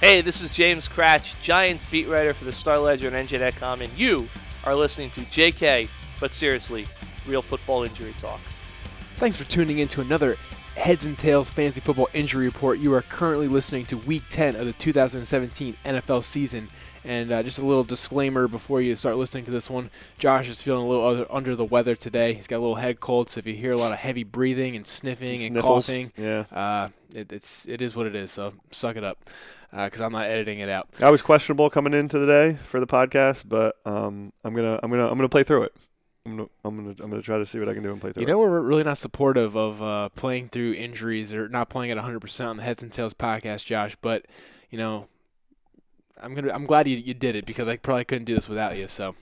Hey, this is James Kratch, Giants beat writer for the Star Ledger and NJ.com, and you are listening to JK, but seriously, real football injury talk. Thanks for tuning in to another Heads and Tales Fantasy Football Injury Report. You are currently listening to Week 10 of the 2017 NFL season. And uh, just a little disclaimer before you start listening to this one Josh is feeling a little other, under the weather today. He's got a little head cold, so if you hear a lot of heavy breathing and sniffing and sniffles, coughing, yeah. uh, it, it's, it is what it is. So suck it up because I'm not editing it out. I was questionable coming into the day for the podcast, but um, I'm gonna I'm gonna I'm gonna play through it. I'm gonna I'm gonna I'm gonna try to see what I can do and play through You it. know, we're really not supportive of uh, playing through injuries or not playing at 100% on the Heads and Tales podcast, Josh. But you know, I'm gonna I'm glad you, you did it because I probably couldn't do this without you. So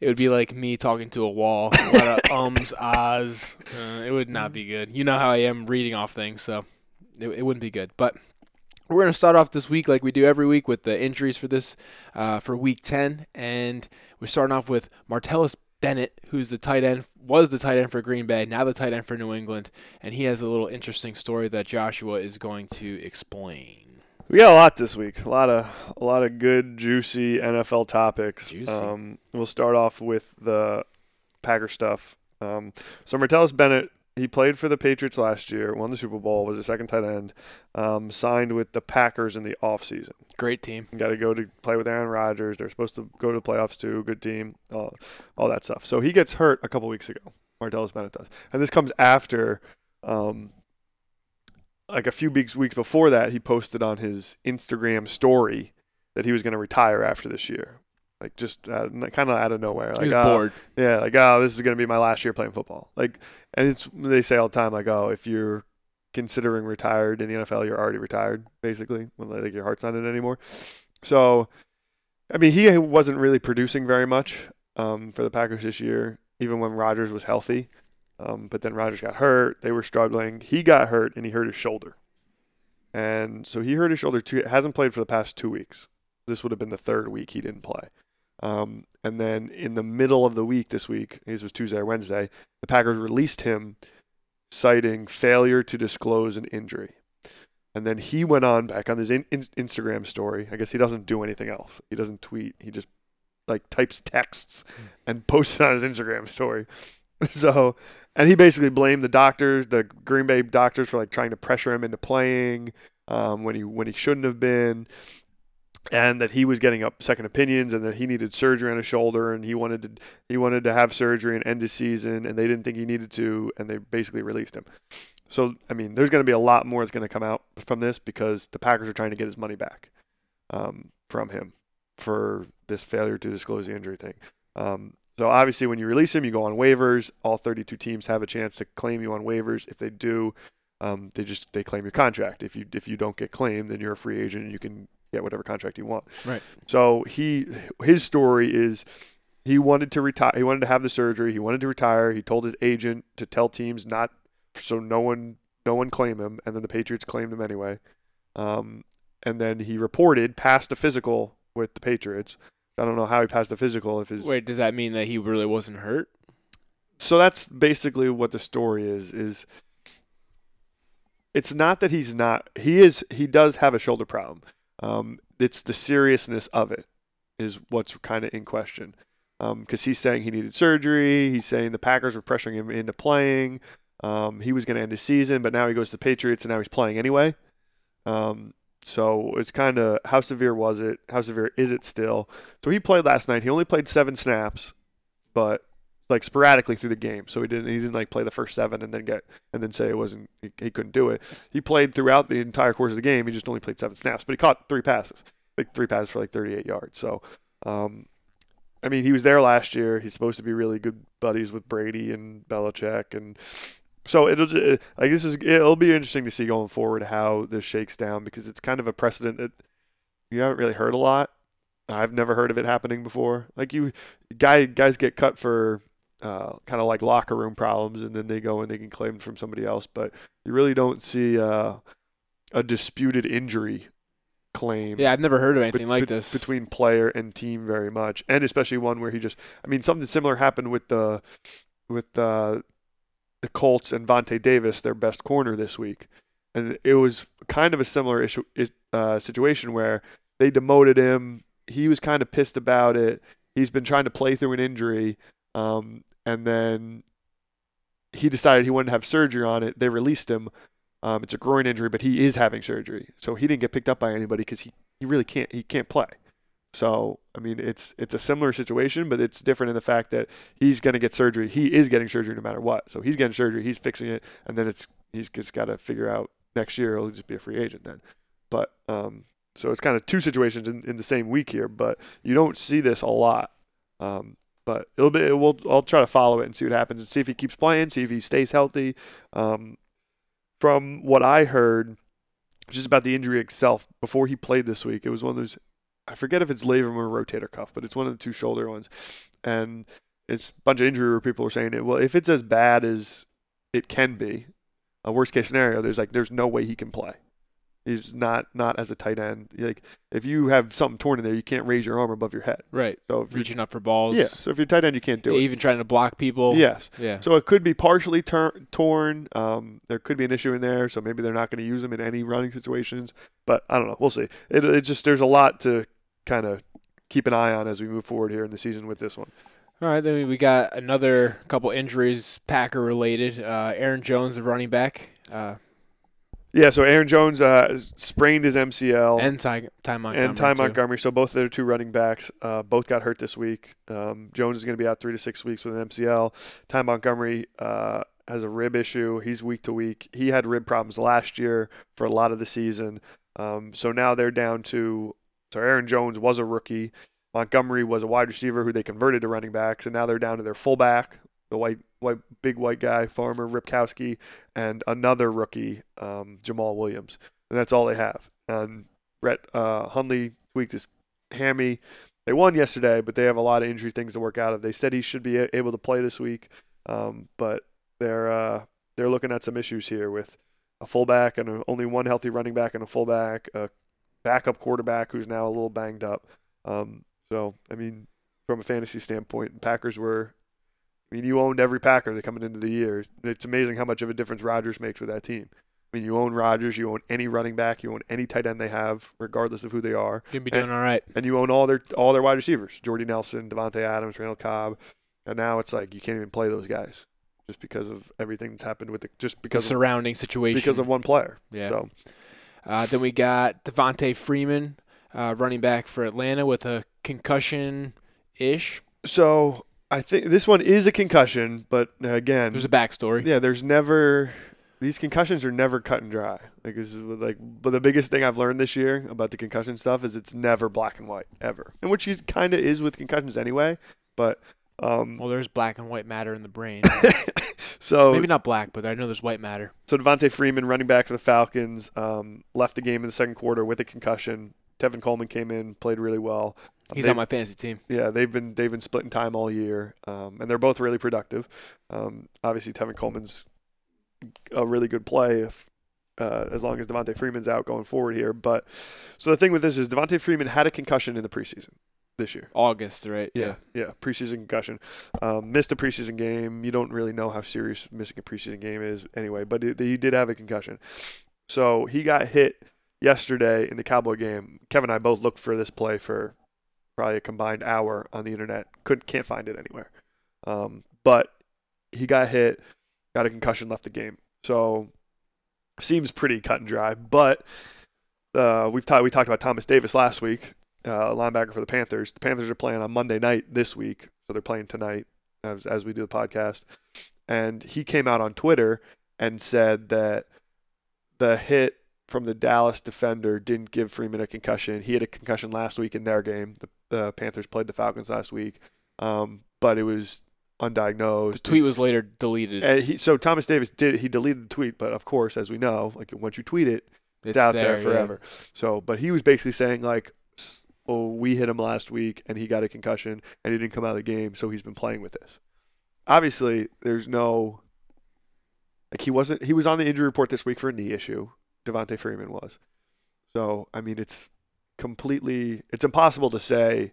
it would be like me talking to a wall, a lot of ums, ahs. Uh, it would not be good. You know how I am reading off things, so it, it wouldn't be good. But we're going to start off this week like we do every week with the injuries for this uh, for week 10 and we're starting off with martellus bennett who's the tight end was the tight end for green bay now the tight end for new england and he has a little interesting story that joshua is going to explain We got a lot this week. A lot of a lot of good, juicy NFL topics. Juicy. Um, we'll start off with the Packer stuff. Um, so Martellus Bennett, he played for the Patriots last year, won the Super Bowl, was a second tight end, um, signed with the Packers in the offseason. great team Got to go to play with Aaron Rodgers. They're supposed to go to the playoffs too. Good team, all, all that stuff. So he gets hurt a couple weeks ago. Martellus Bennett does, and this comes after, um, like a few weeks weeks before that, he posted on his Instagram story that he was going to retire after this year. Like just kind of out of nowhere. Like he was "Ah, bored yeah, like oh, this is going to be my last year playing football. Like, and it's they say all the time, like oh, if you're considering retired in the NFL, you're already retired, basically. When like your heart's not in it anymore. So, I mean, he wasn't really producing very much um, for the Packers this year, even when Rodgers was healthy. Um, but then Rodgers got hurt. They were struggling. He got hurt and he hurt his shoulder. And so he hurt his shoulder. Two, hasn't played for the past two weeks. This would have been the third week he didn't play. Um, and then in the middle of the week this week, this was Tuesday or Wednesday, the Packers released him citing failure to disclose an injury. And then he went on back on his in, in, Instagram story. I guess he doesn't do anything else. He doesn't tweet. He just like types texts and posts it on his Instagram story. So, and he basically blamed the doctors, the Green Bay doctors, for like trying to pressure him into playing um, when he when he shouldn't have been and that he was getting up second opinions and that he needed surgery on his shoulder and he wanted to he wanted to have surgery and end his season and they didn't think he needed to and they basically released him. So I mean, there's going to be a lot more that's going to come out from this because the Packers are trying to get his money back um, from him for this failure to disclose the injury thing. Um, so obviously, when you release him, you go on waivers. All 32 teams have a chance to claim you on waivers. If they do, um, they just they claim your contract. If you if you don't get claimed, then you're a free agent and you can get whatever contract you want. Right. So he his story is he wanted to retire. He wanted to have the surgery. He wanted to retire. He told his agent to tell teams not so no one no one claim him, and then the Patriots claimed him anyway. Um, and then he reported passed a physical with the Patriots. I don't know how he passed the physical if his wait does that mean that he really wasn't hurt? So that's basically what the story is is it's not that he's not he is he does have a shoulder problem. Um, it's the seriousness of it is what's kind of in question. Because he's saying he needed surgery he's saying the packers were pressuring him into playing. Um, he was going to end his season but now he goes to the patriots and now he's playing anyway. Um, so it's kind of how severe was it how severe is it still so he played last night he only played seven snaps but like sporadically through the game. So he didn't he didn't like play the first seven and then get and then say it wasn't he, he couldn't do it. He played throughout the entire course of the game. He just only played seven snaps, but he caught three passes, like three passes for like 38 yards. So, um, I mean, he was there last year. He's supposed to be really good buddies with Brady and Belichick, and so it'll ju- like this is it'll be interesting to see going forward how this shakes down because it's kind of a precedent that you haven't really heard a lot. I've never heard of it happening before. Like you, guy guys get cut for uh, kind of like locker room problems, and then they go and they can claim from somebody else. But you really don't see uh, a disputed injury claim. yeah i've never heard of anything bet- like this between player and team very much, and especially one where he just. I mean, something similar happened with the with uh, the Colts and Vontae Davis, their best corner this week, and it was kind of a similar issue uh, situation where they demoted him. He was kind of pissed about it. He's been trying to play through an injury, um, and then he decided he wanted to have surgery on it. They released him. Um, it's a groin injury, but he is having surgery, so he didn't get picked up by anybody because he, he really can't he can't play. So I mean, it's it's a similar situation, but it's different in the fact that he's going to get surgery. He is getting surgery no matter what. So he's getting surgery, he's fixing it, and then it's he's just got to figure out next year he'll just be a free agent then. But um, so it's kind of two situations in, in the same week here, but you don't see this a lot. Um, but it'll be we'll I'll try to follow it and see what happens and see if he keeps playing, see if he stays healthy. Um, from what I heard, just about the injury itself, before he played this week, it was one of those I forget if it's labrum or rotator cuff, but it's one of the two shoulder ones, and it's a bunch of injury where people are saying it. Well, if it's as bad as it can be, a worst case scenario, there's like there's no way he can play. He's not not as a tight end. Like if you have something torn in there, you can't raise your arm above your head. Right. So if you're, Reaching up for balls. yeah, so if you're tight end, you can't do it. Even trying to block people. Yes. Yeah. So it could be partially tur- torn. Um, there could be an issue in there, so maybe they're not going to use him in any running situations. But I don't know. We'll see. It, it just there's a lot to kind of keep an eye on as we move forward here in the season with this one. All right, then we got another couple injuries, Packer related. Uh, Aaron Jones, the running back, uh, Yeah. So Aaron Jones uh, sprained his MCL. and Ty, Ty Montgomery. and Ty too. Montgomery. So both of their two running backs uh, both got hurt this week. Um, Jones is going to be out three to six weeks with an MCL. Ty Montgomery uh, has a rib issue. He's week to week. He had rib problems last year for a lot of the season. Um, so now they're down to. So Aaron Jones was a rookie. Montgomery was a wide receiver who they converted to running backs, and now they're down to their fullback, the white, white, big white guy, Farmer Ripkowski, and another rookie, um, Jamaal Williams, and that's all they have. And Brett uh, Hundley tweaked his hammy. They won yesterday, but they have a lot of injury things to work out of. They said he should be able to play this week, um, but they're uh, they're looking at some issues here with a fullback and a, only one healthy running back and a fullback, a backup quarterback who's now a little banged up. Um, so I mean, from a fantasy standpoint, Packers were. I mean, you owned every Packer that coming into the year. It's amazing how much of a difference Rodgers makes with that team. I mean, you own Rodgers, you own any running back, you own any tight end they have, regardless of who they are, Gonna be doing all right. and you own all their all their wide receivers: Jordy Nelson, Davante Adams, Randall Cobb, and now it's like you can't even play those guys just because of everything that's happened with the just The because of, surrounding situation. because of one player. yeah. So Uh, then we got Devonta Freeman, uh, running back for Atlanta with a concussion ish. so I think this one is a concussion, but again, There's a backstory. yeah, there's never these concussions are never cut and dry. Like this is like, but the biggest thing I've learned this year about the concussion stuff is it's never black and white ever, and which it kind of is with concussions anyway. But um, Well, there's black and white matter in the brain. so Maybe not black, but I know there's white matter. So Devonta Freeman, running back for the Falcons, um, left the game in the second quarter with a concussion. Tevin Coleman came in, played really well. He's They- on my fantasy team. Yeah, they've been they've been splitting time all year, um, and they're both really productive. Um, obviously, Tevin Coleman's a really good play if uh, as long as Devonta Freeman's out going forward here. But so the thing with this is Devonta Freeman had a concussion in the preseason this year. August, right? Yeah, yeah, preseason concussion. Um, missed a preseason game. You don't really know how serious missing a preseason game is anyway, but it, he did have a concussion. So he got hit yesterday in the Cowboy game. Kevin and I both looked for this play for probably a combined hour on the internet. Couldn't can't find it anywhere. Um, but he got hit, got a concussion, left the game. So seems pretty cut and dry. But uh, we've talked we talked about Thomas Davis last week uh, linebacker for the Panthers. The Panthers are playing on Monday night this week, so they're playing tonight as, as we do the podcast. And he came out on Twitter and said that the hit from the Dallas defender didn't give Freeman a concussion. He had a concussion last week in their game. The, the Panthers played the Falcons last week, um, but it was undiagnosed. The tweet was later deleted. And he, so Thomas Davis did he deleted the tweet, but of course, as we know, like once you tweet it, it's, out there, yeah. forever. So, but he was basically saying like, "Oh, we hit him last week, and he got a concussion, and he didn't come out of the game, so he's been playing with this." Obviously, there's no like he wasn't. He was on the injury report this week for a knee issue. Devonta Freeman was. So, I mean, it's completely. It's impossible to say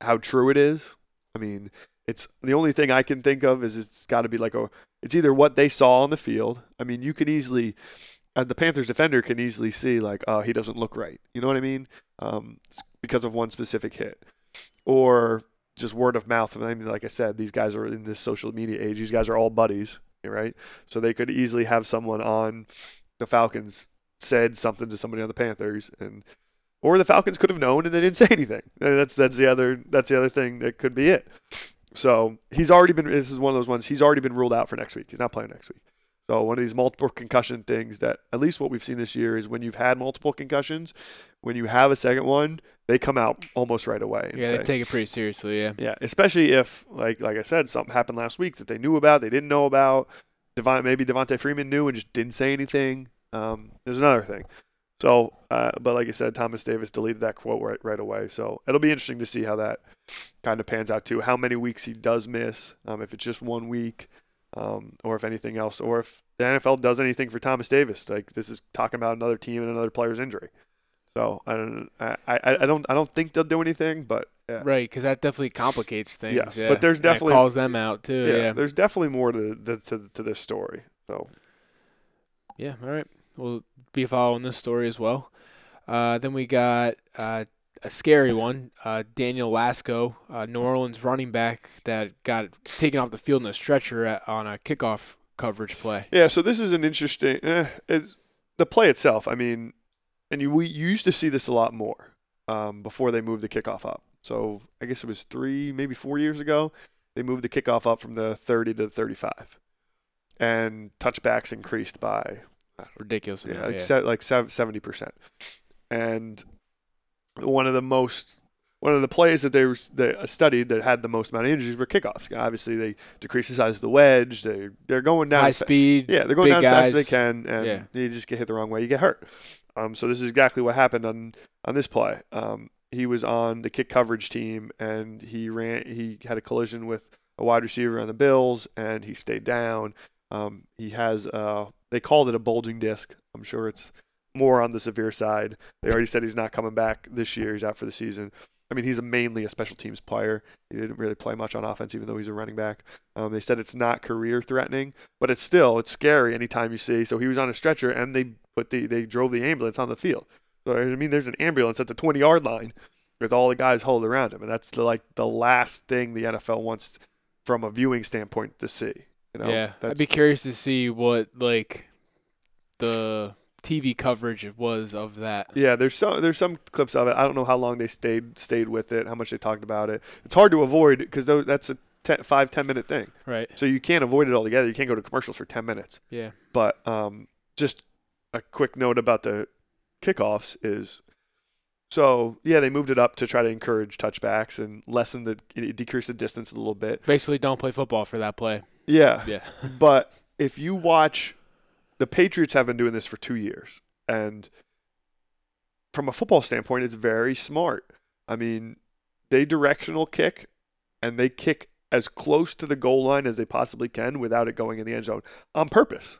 how true it is. I mean, It's the only thing I can think of is it's got to be like a. It's either what they saw on the field. I mean, you can easily, the Panthers defender can easily see like, oh, he doesn't look right. You know what I mean? Um, because of one specific hit, or just word of mouth. I mean, like I said, these guys are in this social media age. These guys are all buddies, right? So they could easily have someone on the Falcons said something to somebody on the Panthers, and or the Falcons could have known and they didn't say anything. That's that's the other that's the other thing that could be it. So he's already been. This is one of those ones. He's already been ruled out for next week. He's not playing next week. So one of these multiple concussion things that at least what we've seen this year is when you've had multiple concussions, when you have a second one, they come out almost right away. Yeah, say- they take it pretty seriously. Yeah. yeah, especially if like like I said, something happened last week that they knew about, they didn't know about. Devon, maybe Devonta Freeman knew and just didn't say anything. Um, there's another thing. So, uh, but like I said, Thomas Davis deleted that quote right right away. So it'll be interesting to see how that kind of pans out too. How many weeks he does miss, um, if it's just one week, um, or if anything else, or if the NFL does anything for Thomas Davis. Like this is talking about another team and another player's injury. So I don't, I, I, I don't, I don't think they'll do anything, but yeah. Right, because that definitely complicates things. Yes, yeah. but there's definitely- calls them out too. yeah, Yeah. there's definitely more to, to to to this story. So Yeah, all right. We'll be following this story as well. Uh, then we got uh, a scary one. Uh, Daniel Lasco, uh, New Orleans running back that got taken off the field in a stretcher at, on a kickoff coverage play. yeah, so this is an interesting. Eh, it's, the play itself. I mean, and you we you used to see this a lot more um, before they moved the kickoff up. So I guess it was three, maybe four years ago. They moved the kickoff up from the 30 to the 35, and touchbacks increased by Ridiculous. yeah, amount, like yeah. se- like seventy percent. And one of the most one of the plays that they were they studied that had the most amount of injuries were kickoffs. Obviously, they decrease the size of the wedge. They they're going down High as speed. yeah, they're going down as fast as they can, and Yeah. you just get hit the wrong way, you get hurt. Um, so this is exactly what happened on on this play. Um, he was on the kick coverage team, and he ran. He had a collision with a wide receiver on the Bills, and he stayed down. Um, he has uh, they called it a bulging disc. I'm sure it's more on the severe side. They already said he's not coming back this year. He's out for the season. I mean, he's a mainly a special teams player. He didn't really play much on offense, even though he's a running back. Um, they said it's not career threatening, but it's still it's scary anytime you see. So he was on a stretcher, and they put the they drove the ambulance on the field. So I mean, there's an ambulance at the 20 yard line with all the guys huddled around him, and that's the, like the last thing the NFL wants from a viewing standpoint to see. You know, yeah, I'd be curious to see what like the TV coverage was of that. Yeah, there's some there's some clips of it. I don't know how long they stayed stayed with it, how much they talked about it. It's hard to avoid because that's a ten, five ten minute thing, Right. so you can't avoid it altogether. You can't go to commercials for ten minutes. Yeah. But um, just a quick note about the kickoffs is so yeah they moved it up to try to encourage touchbacks and lessen the decrease the distance a little bit. Basically, don't play football for that play. Yeah, Yeah. but if you watch, the Patriots have been doing this for two years, and from a football standpoint, it's very smart. I mean, they directional kick, and they kick as close to the goal line as they possibly can without it going in the end zone on purpose.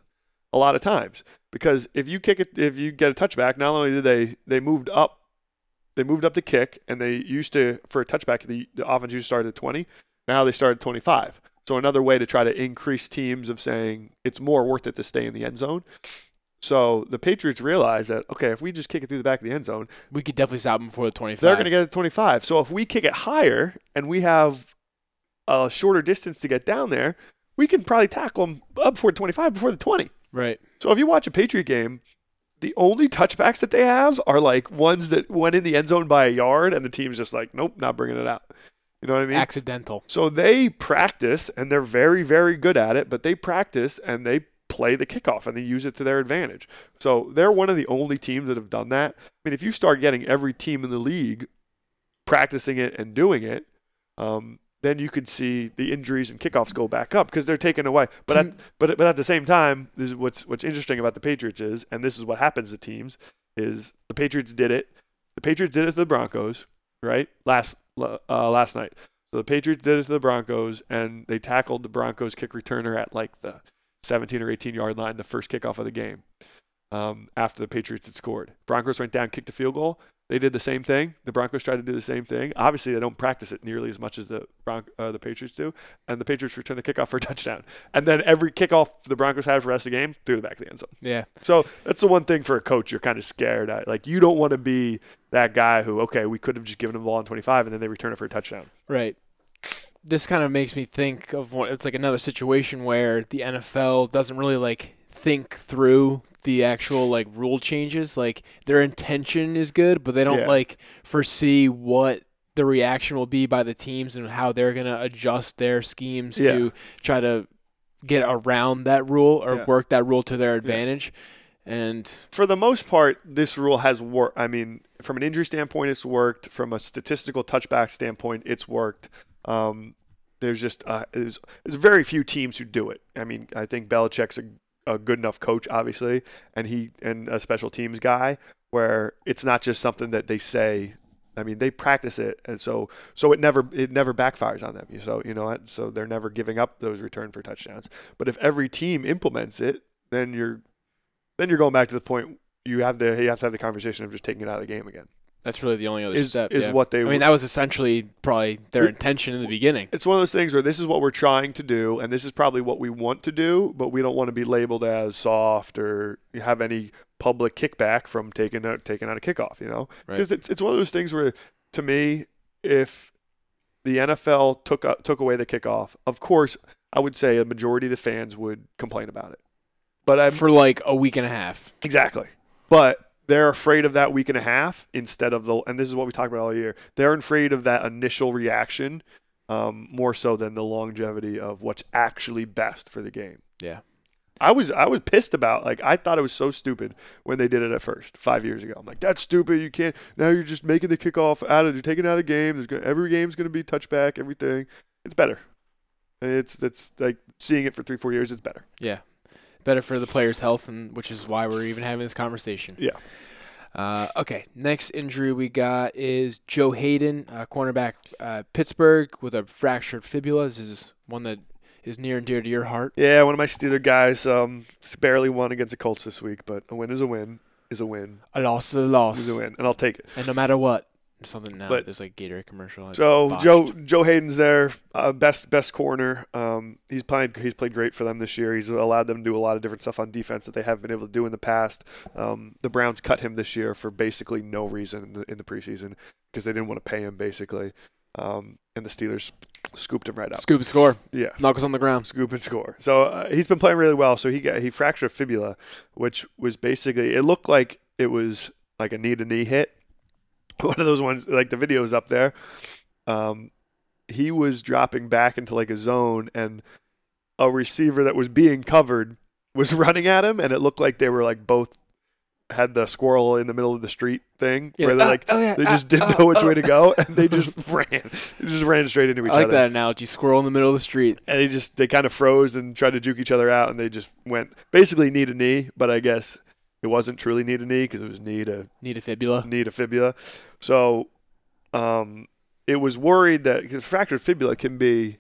A lot of times, because if you kick it, if you get a touchback, not only did they they moved up, they moved up the kick, and they used to for a touchback the, the offense used to start at twenty. Now they start at twenty five. So another way to try to increase teams of saying it's more worth it to stay in the end zone. So the Patriots realize that okay, if we just kick it through the back of the end zone, We could definitely stop them before the 25. they're going to get it 25. So if we kick it higher and we have a shorter distance to get down there, we can probably tackle them up before 25, before the 20. right. So if you watch a Patriot game, the only touchbacks that they have are like ones that went in the end zone by a yard, and the team's just like, nope, not bringing it out. You know what I mean? Accidental. So they practice and they're very, very good at it, but they practice and they play the kickoff and they use it to their advantage. So they're one of the only teams that have done that. I mean, if you start getting every team in the league practicing it and doing it, um, then you could see the injuries and kickoffs go back up because they're taken away. But at, but but at the same time, this is what's what's interesting about the Patriots is, and this is what happens to teams, is the Patriots did it. The Patriots did it to the Broncos, right? Last uh, last night. So the Patriots did it to the Broncos, and they tackled the Broncos kick returner at like the 17 or 18 yard line, the first kickoff of the game. Um, after the Patriots had scored, Broncos went down, kicked a field goal. They did the same thing. The Broncos tried to do the same thing. Obviously, they don't practice it nearly as much as the Bron- uh, the Patriots do. And the Patriots return the kickoff for a touchdown. And then every kickoff the Broncos had for the rest of the game through the back of the end zone. Yeah. So that's the one thing for a coach you're kind of scared at. Like you don't want to be that guy who, okay, we could have just given them the ball on 25 and then they return it for a touchdown. Right. This kind of makes me think of what it's like another situation where the NFL doesn't really like think through the actual like rule changes. Like their intention is good, but they don't Yeah. like foresee what the reaction will be by the teams and how they're gonna adjust their schemes Yeah. to try to get around that rule or Yeah. work that rule to their advantage. And For the most part, this rule has worked. I mean, from an injury standpoint, it's worked. From a statistical touchback standpoint, it's worked. Um, there's just uh, there's, there's very few teams who do it. I mean, I think Belichick's a, a good enough coach, obviously, and he and a special teams guy where it's not just something that they say. I mean, they practice it, and so so it never it never backfires on them. So you know, so they're never giving up those return for touchdowns. But if every team implements it, then you're then you're going back to the point you have the you have to have the conversation of just taking it out of the game again. That's really the only other Is step. is yeah. what they I mean, that was essentially probably their intention in the beginning. it's one of those things where this is what we're trying to do, and this is probably what we want to do, but we don't want to be labeled as soft or have any public kickback from taking out taking out a kickoff. You know, Right. because it's it's one of those things where, to me, if the NFL took uh, took away the kickoff, of course, I would say a majority of the fans would complain about it. But I'm for like a week and a half. Exactly. But they're afraid of that week and a half instead of the, and this is what we talk about all year. They're afraid of that initial reaction um, more so than the longevity of what's actually best for the game. Yeah. I was I was pissed about like I thought it was so stupid when they did it at first five years ago. I'm like that's stupid. You can't now. You're just making the kickoff out of you're taking out of the game. There's gonna, every game's going to be touchback. Everything. It's better. It's it's like seeing it for three four years. It's better. Yeah. Better for the player's health, and which is why we're even having this conversation. Yeah. Uh, okay. Next injury we got is Joe Haden, uh, cornerback, uh, Pittsburgh, with a fractured fibula. This is one that is near and dear to your heart. Yeah, one of my Steeler guys um, barely won against the Colts this week, but a win is a win is a win A loss is a loss. is a win, and I'll take it. and no matter what, something now. But- there's like Gatorade commercial. So botched. Joe Joe Haden's there, uh, best best corner. Um, he's played he's played great for them this year. He's allowed them to do a lot of different stuff on defense that they haven't been able to do in the past. Um, the Browns cut him this year for basically no reason in the, in the preseason because they didn't want to pay him basically, um, and the Steelers scooped him right up. scoop and score, Yeah. knuckles on the ground. scoop and score. So uh, he's been playing really well. So he got he fractured a fibula, which was basically it looked like it was like a knee to knee hit. One of those ones like the videos up there. Um, he was dropping back into like a zone, and a receiver that was being covered was running at him, and it looked like they were like both had the squirrel in the middle of the street thing where they ah, like oh, yeah, they ah, just didn't ah, know which way to go, and they just ran, they just ran straight into each other. I like other that analogy. Squirrel in the middle of the street. and they just they kind of froze and tried to juke each other out, and they just went basically knee to knee. But I guess it wasn't truly knee to knee because it was knee to Need a fibula. knee to fibula. So um, it was worried that because fractured fibula can be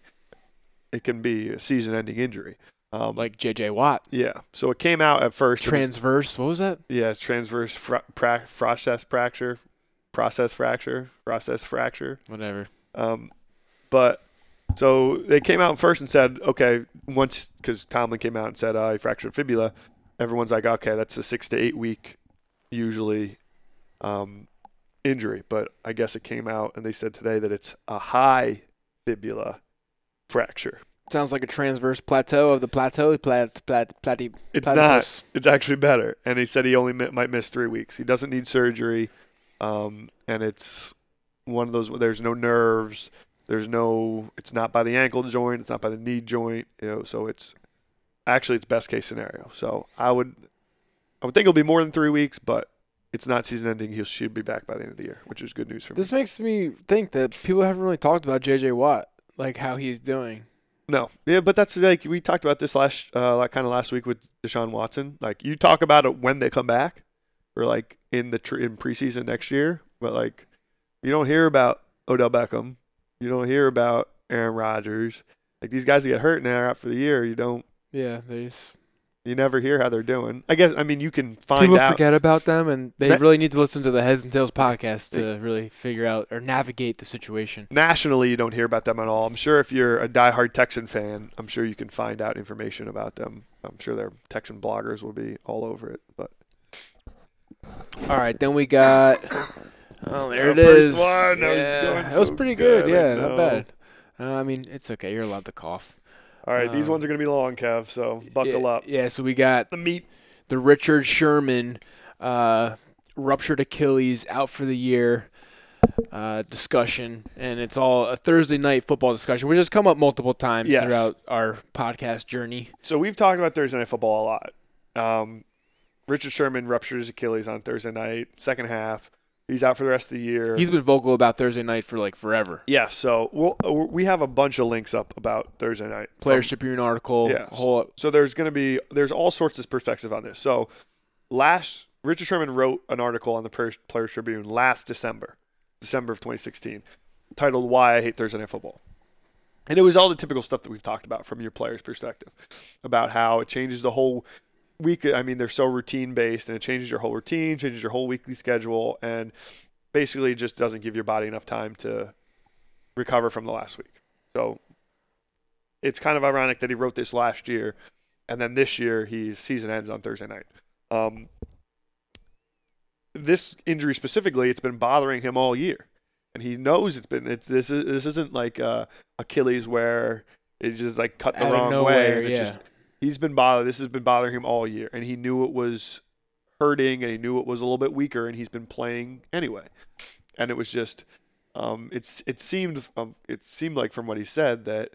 it can be a season-ending injury. Um, Like J.J. Watt. yeah, so it came out at first. it was- Transverse. What was that? yeah, transverse fra- pra- process fracture, process fracture, process fracture. Whatever. Um, but so they came out first and said, okay, once because Tomlin came out and said uh, he fractured fibula, everyone's like, okay, that's a six to eight week usually um, injury. But I guess it came out and they said today that it's a high fibula fracture. Sounds like a transverse plateau of the plateau. Plat, plat, platy, It's platypus. not. It's actually better. And he said he only mi- might miss three weeks. He doesn't need surgery, um, and it's one of those. There's no nerves. There's no. It's not by the ankle joint. It's not by the knee joint. You know. So it's actually it's best case scenario. So I would, I would think it'll be more than three weeks, but it's not season ending. He should be back by the end of the year, which is good news for me. This makes me think that people haven't really talked about J.J. Watt, like how he's doing. No, yeah, but that's like we talked about this last, uh, like kind of last week with Deshaun Watson. Like you talk about it when they come back, or like in the tr- in preseason next year, but like you don't hear about Odell Beckham, you don't hear about Aaron Rodgers. Like these guys that get hurt and they're out for the year, you don't. Yeah, they just You never hear how they're doing. I guess I mean you can find People out. forget about them, and they That- really need to listen to the Heads and Tales podcast to really figure out or navigate the situation. Nationally, you don't hear about them at all. I'm sure if you're a diehard Texan fan, I'm sure you can find out information about them. I'm sure their Texan bloggers will be all over it. But All right, then we got. Oh, there The it first is. one, that was yeah, going that was so pretty good. good, Yeah, not bad. Uh, I mean, it's okay. You're allowed to cough. All right, these Um, ones are gonna be long, Kev. So buckle yeah, up. Yeah, so we got The meat. the Richard Sherman uh, ruptured Achilles out for the year uh, discussion, and it's all a Thursday night football discussion, which has come up multiple times Yes. throughout our podcast journey. So we've talked about Thursday night football a lot. Um, Richard Sherman ruptured his Achilles on Thursday night, second half. He's out for the rest of the year. He's been vocal about Thursday night for like forever. yeah. So we'll, uh, we have a bunch of links up about Thursday night. Players Um, Tribune article, yeah. whole So there's going to be there's all sorts of perspective on this. So last Richard Sherman wrote an article on the Players Tribune last December, December of 2016, titled "Why I Hate Thursday Night Football," and it was all the typical stuff that we've talked about from your player's perspective, about how it changes the whole week. I mean, they're so routine based, and it changes your whole routine, changes your whole weekly schedule, and basically just doesn't give your body enough time to recover from the last week. So it's kind of ironic that he wrote this last year, and then this year his season ends on Thursday night. Um, this injury specifically, it's been bothering him all year, and he knows it's been. It's this is this isn't like uh, Achilles where it just like cut the out wrong way. nowhere. And it Yeah, just he's been bothered. This has been bothering him all year, and he knew it was hurting, and he knew it was a little bit weaker, and he's been playing anyway. And it was just, um, it's it seemed um, it seemed like from what he said that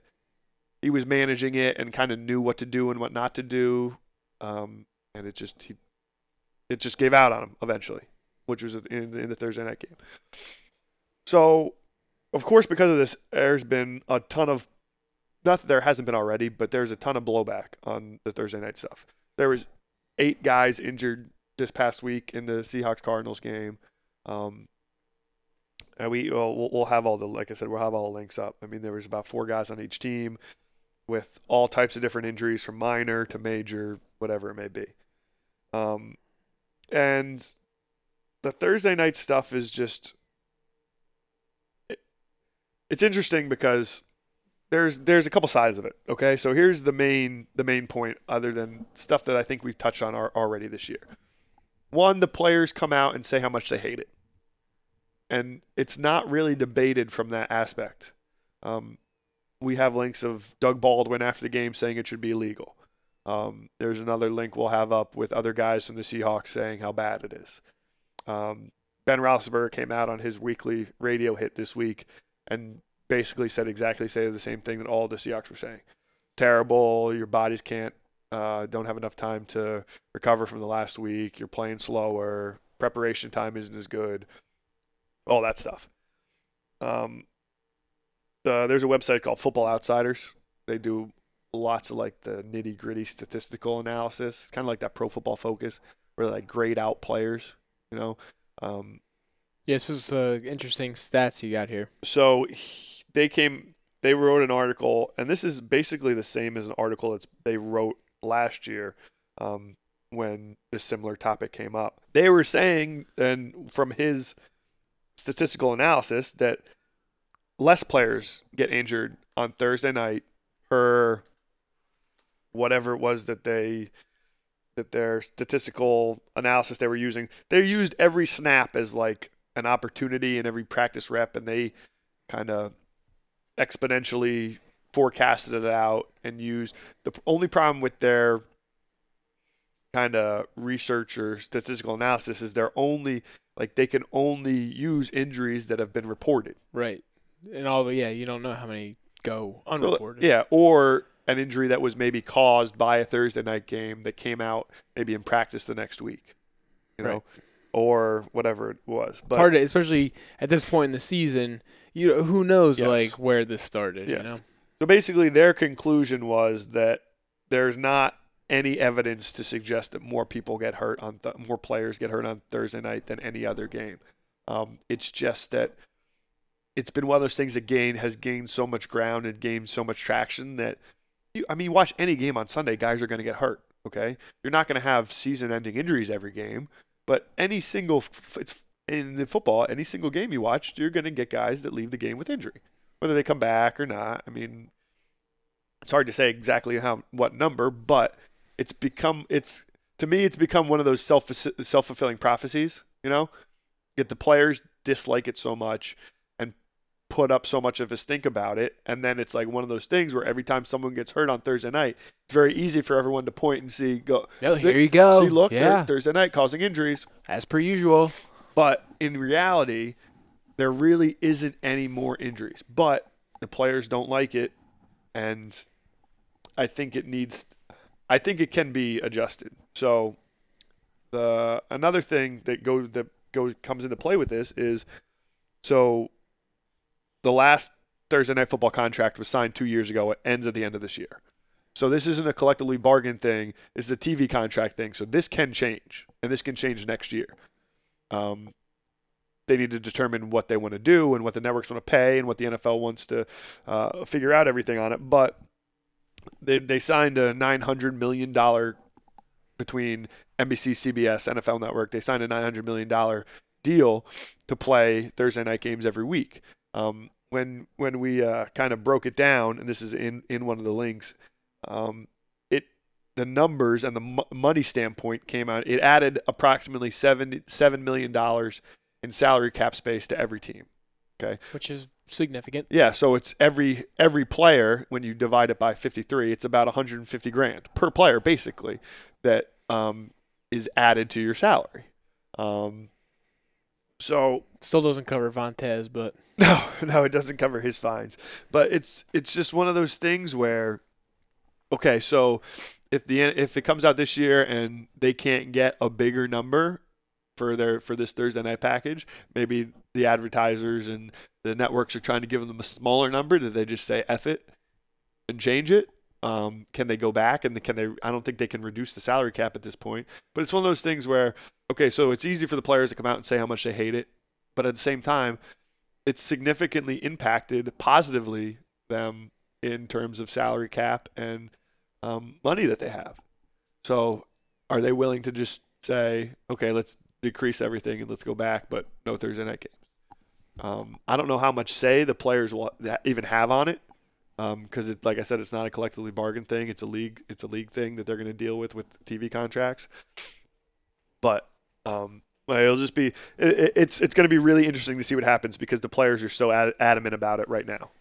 he was managing it and kind of knew what to do and what not to do, um, and it just he, it just gave out on him eventually, which was in, in the Thursday night game. So, of course, because of this, there's been a ton of not that there hasn't been already, but there's a ton of blowback on the Thursday night stuff. There was eight guys injured this past week in the Seahawks Cardinals game. Um, and we well, we'll have all the like I said we'll have all the links up. I mean there was about four guys on each team with all types of different injuries from minor to major, whatever it may be. Um, and the Thursday night stuff is just it, it's interesting because there's there's a couple sides of it. Okay, so here's the main the main point, other than stuff that I think we've touched on already this year. One, the players come out and say how much they hate it, and it's not really debated from that aspect. Um, we have links of Doug Baldwin after the game saying it should be illegal. Um, there's another link we'll have up with other guys from the Seahawks saying how bad it is. Um, ben Roethlisberger came out on his weekly radio hit this week and basically said exactly say the same thing that all the Seahawks were saying. Terrible. Your bodies can't, uh, don't have enough time to recover from the last week. You're playing slower. Preparation time isn't as good. All that stuff. Um, the, there's a website called Football Outsiders. They do lots of like the nitty gritty statistical analysis, kind of like that Pro Football Focus, where they like grade out players. You know, um, yeah. This was uh, interesting stats you got here. so he- they came they wrote an article and this is basically the same as an article that they wrote last year um, when this similar topic came up they were saying and from his statistical analysis that less players get injured on thursday night per whatever it was that they that their statistical analysis they were using they used every snap as like an opportunity in every practice rep and they kind of exponentially forecasted it out and used the only problem with their kind of research or statistical analysis is they're only like they can only use injuries that have been reported Right. And all the yeah, you don't know how many go unreported. yeah or an injury that was maybe caused by a thursday night game that came out maybe in practice the next week you know Right. Or whatever it was but It's hard to, especially at this point in the season. You know, who knows Yes. like where this started. Yeah. You know. So basically, their conclusion was that there's not any evidence to suggest that more people get hurt on th- more players get hurt on Thursday night than any other game. Um, it's just that it's been one of those things that gain has gained so much ground and gained so much traction that you, I mean, watch any game on Sunday, guys are going to get hurt. Okay, you're not going to have season-ending injuries every game, but any single it's in the football, any single game you watch, you're going to get guys that leave the game with injury, whether they come back or not. I mean, it's hard to say exactly how what number, but it's become it's to me it's become one of those self self fulfilling prophecies. You know, get the players dislike it so much put up so much of a stink about it, and then it's like one of those things where every time someone gets hurt on Thursday night, it's very easy for everyone to point and see go. Oh, here you go. See, look, yeah, Thursday night causing injuries. as per usual. But in reality, there really isn't any more injuries. But the players don't like it, and I think it needs. I think it can be adjusted. So the another thing that go that goes comes into play with this is so the last Thursday night football contract was signed two years ago. It ends at the end of this year. So this isn't a collectively bargain thing. This is a TV contract thing. So this can change, and this can change next year. Um, they need to determine what they want to do and what the networks want to pay and what the NFL wants to uh, figure out everything on it. But they they signed a nine hundred million dollar between NBC, CBS, NFL Network. They signed a nine hundred million dollar deal to play Thursday night games every week. Um, when when we uh, kind of broke it down, and this is in in one of the links, um, it the numbers and the m- money standpoint came out. It added approximately seven seven million dollars in salary cap space to every team. Okay, which is significant. yeah, so it's every every player when you divide it by 53, it's about 150 grand per player basically that um, is added to your salary. Um, so Still doesn't cover Vontaze, but no, no, it doesn't cover his fines. But it's it's just one of those things where, okay, so if the if it comes out this year and they can't get a bigger number for their for this Thursday night package, maybe the advertisers and the networks are trying to give them a smaller number. Did they just say F it and change it? Um, can they go back and can they? I don't think they can reduce the salary cap at this point. But it's one of those things where okay, so it's easy for the players to come out and say how much they hate it, but at the same time, it's significantly impacted positively them in terms of salary cap and um, money that they have. So, are they willing to just say, okay, let's decrease everything and let's go back, but no Thursday night games? Um, I don't know how much say the players will even have on it, because it, like I said, it's not a collectively bargained thing. It's a league, it's a league thing that they're going to deal with with TV contracts. But um, it'll just be it, it's it's going to be really interesting to see what happens because the players are so ad- adamant about it right now.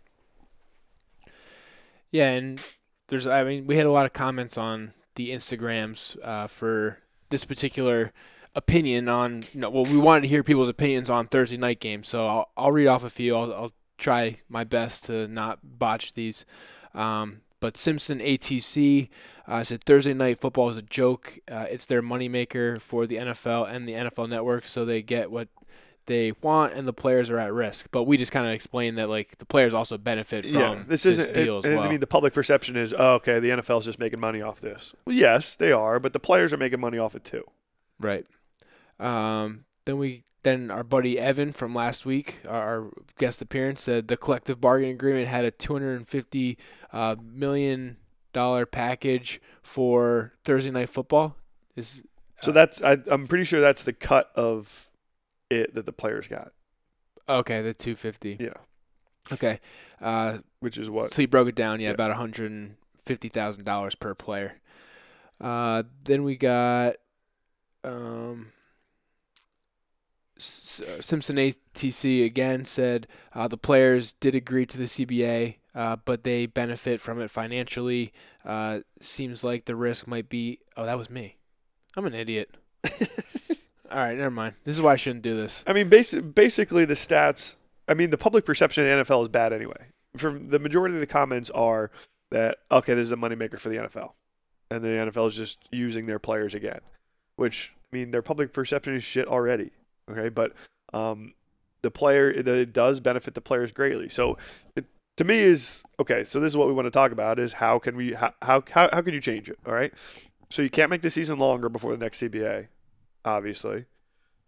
yeah, and there's I mean we had a lot of comments on the Instagrams uh, for this particular opinion on you know, well we wanted to hear people's opinions on Thursday night games, so I'll I'll read off a few. I'll, I'll try my best to not botch these. Um, but Simpson ATC uh, said Thursday night football is a joke. Uh, it's their moneymaker for the NFL and the NFL Network, so they get what they want, and the players are at risk. But we just kind of explained that like the players also benefit from yeah, this, isn't. deal as well. I mean, the public perception is, oh, okay, the NFL is just making money off this. Well, yes, they are, but the players are making money off it too. Right. Um, then we then our buddy Evan from last week, our, guest appearance, said the collective bargaining agreement had a 250 uh, million dollar package for Thursday night football. Is So that's I, I'm pretty sure that's the cut of it that the players got. okay, the 250. Yeah, Okay. Uh, which is what. so you broke it down, yeah, Yeah. about 150 thousand dollars per player. Uh, then we got um, uh, Simpson ATC again said uh, the players did agree to the CBA, uh, but they benefit from it financially. Uh, seems like the risk might be. Oh, that was me. I'm an idiot. All right, never mind. This is why I shouldn't do this. I mean, basi- basically the stats. I mean, the public perception of the NFL is bad anyway. From the majority of the comments are that okay, this is a moneymaker for the NFL, and the NFL is just using their players again. Which I mean, their public perception is shit already. Okay, but um, the player it, it does benefit the players greatly. So it, to me is okay. So this is what we want to talk about: is how can we how how how, how can you change it? All right. So you can't make the season longer before the next CBA, obviously.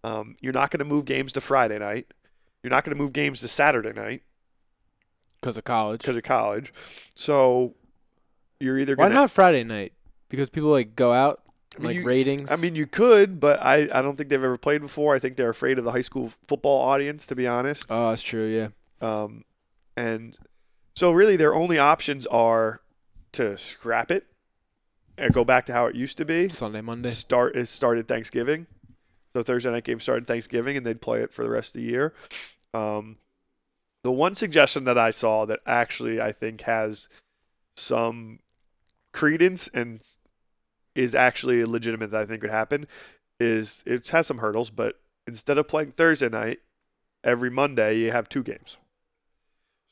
Um, you're not going to move games to Friday night. You're not going to move games to Saturday night Because of college. because of college. So you're either Why going to not Friday night? because people like go out I mean, like you- ratings. I mean, you could, but I, I don't think they've ever played before. I think they're afraid of the high school football audience, to be honest. oh, that's true. Yeah. Um, and so really their only options are to scrap it and go back to how it used to be. Sunday, Monday. Start it started Thanksgiving. So Thursday night game started Thanksgiving and they'd play it for the rest of the year. Um, the one suggestion that I saw that actually I think has some credence and is actually legitimate that I think would happen is it has some hurdles, but instead of playing Thursday night, every Monday you have two games.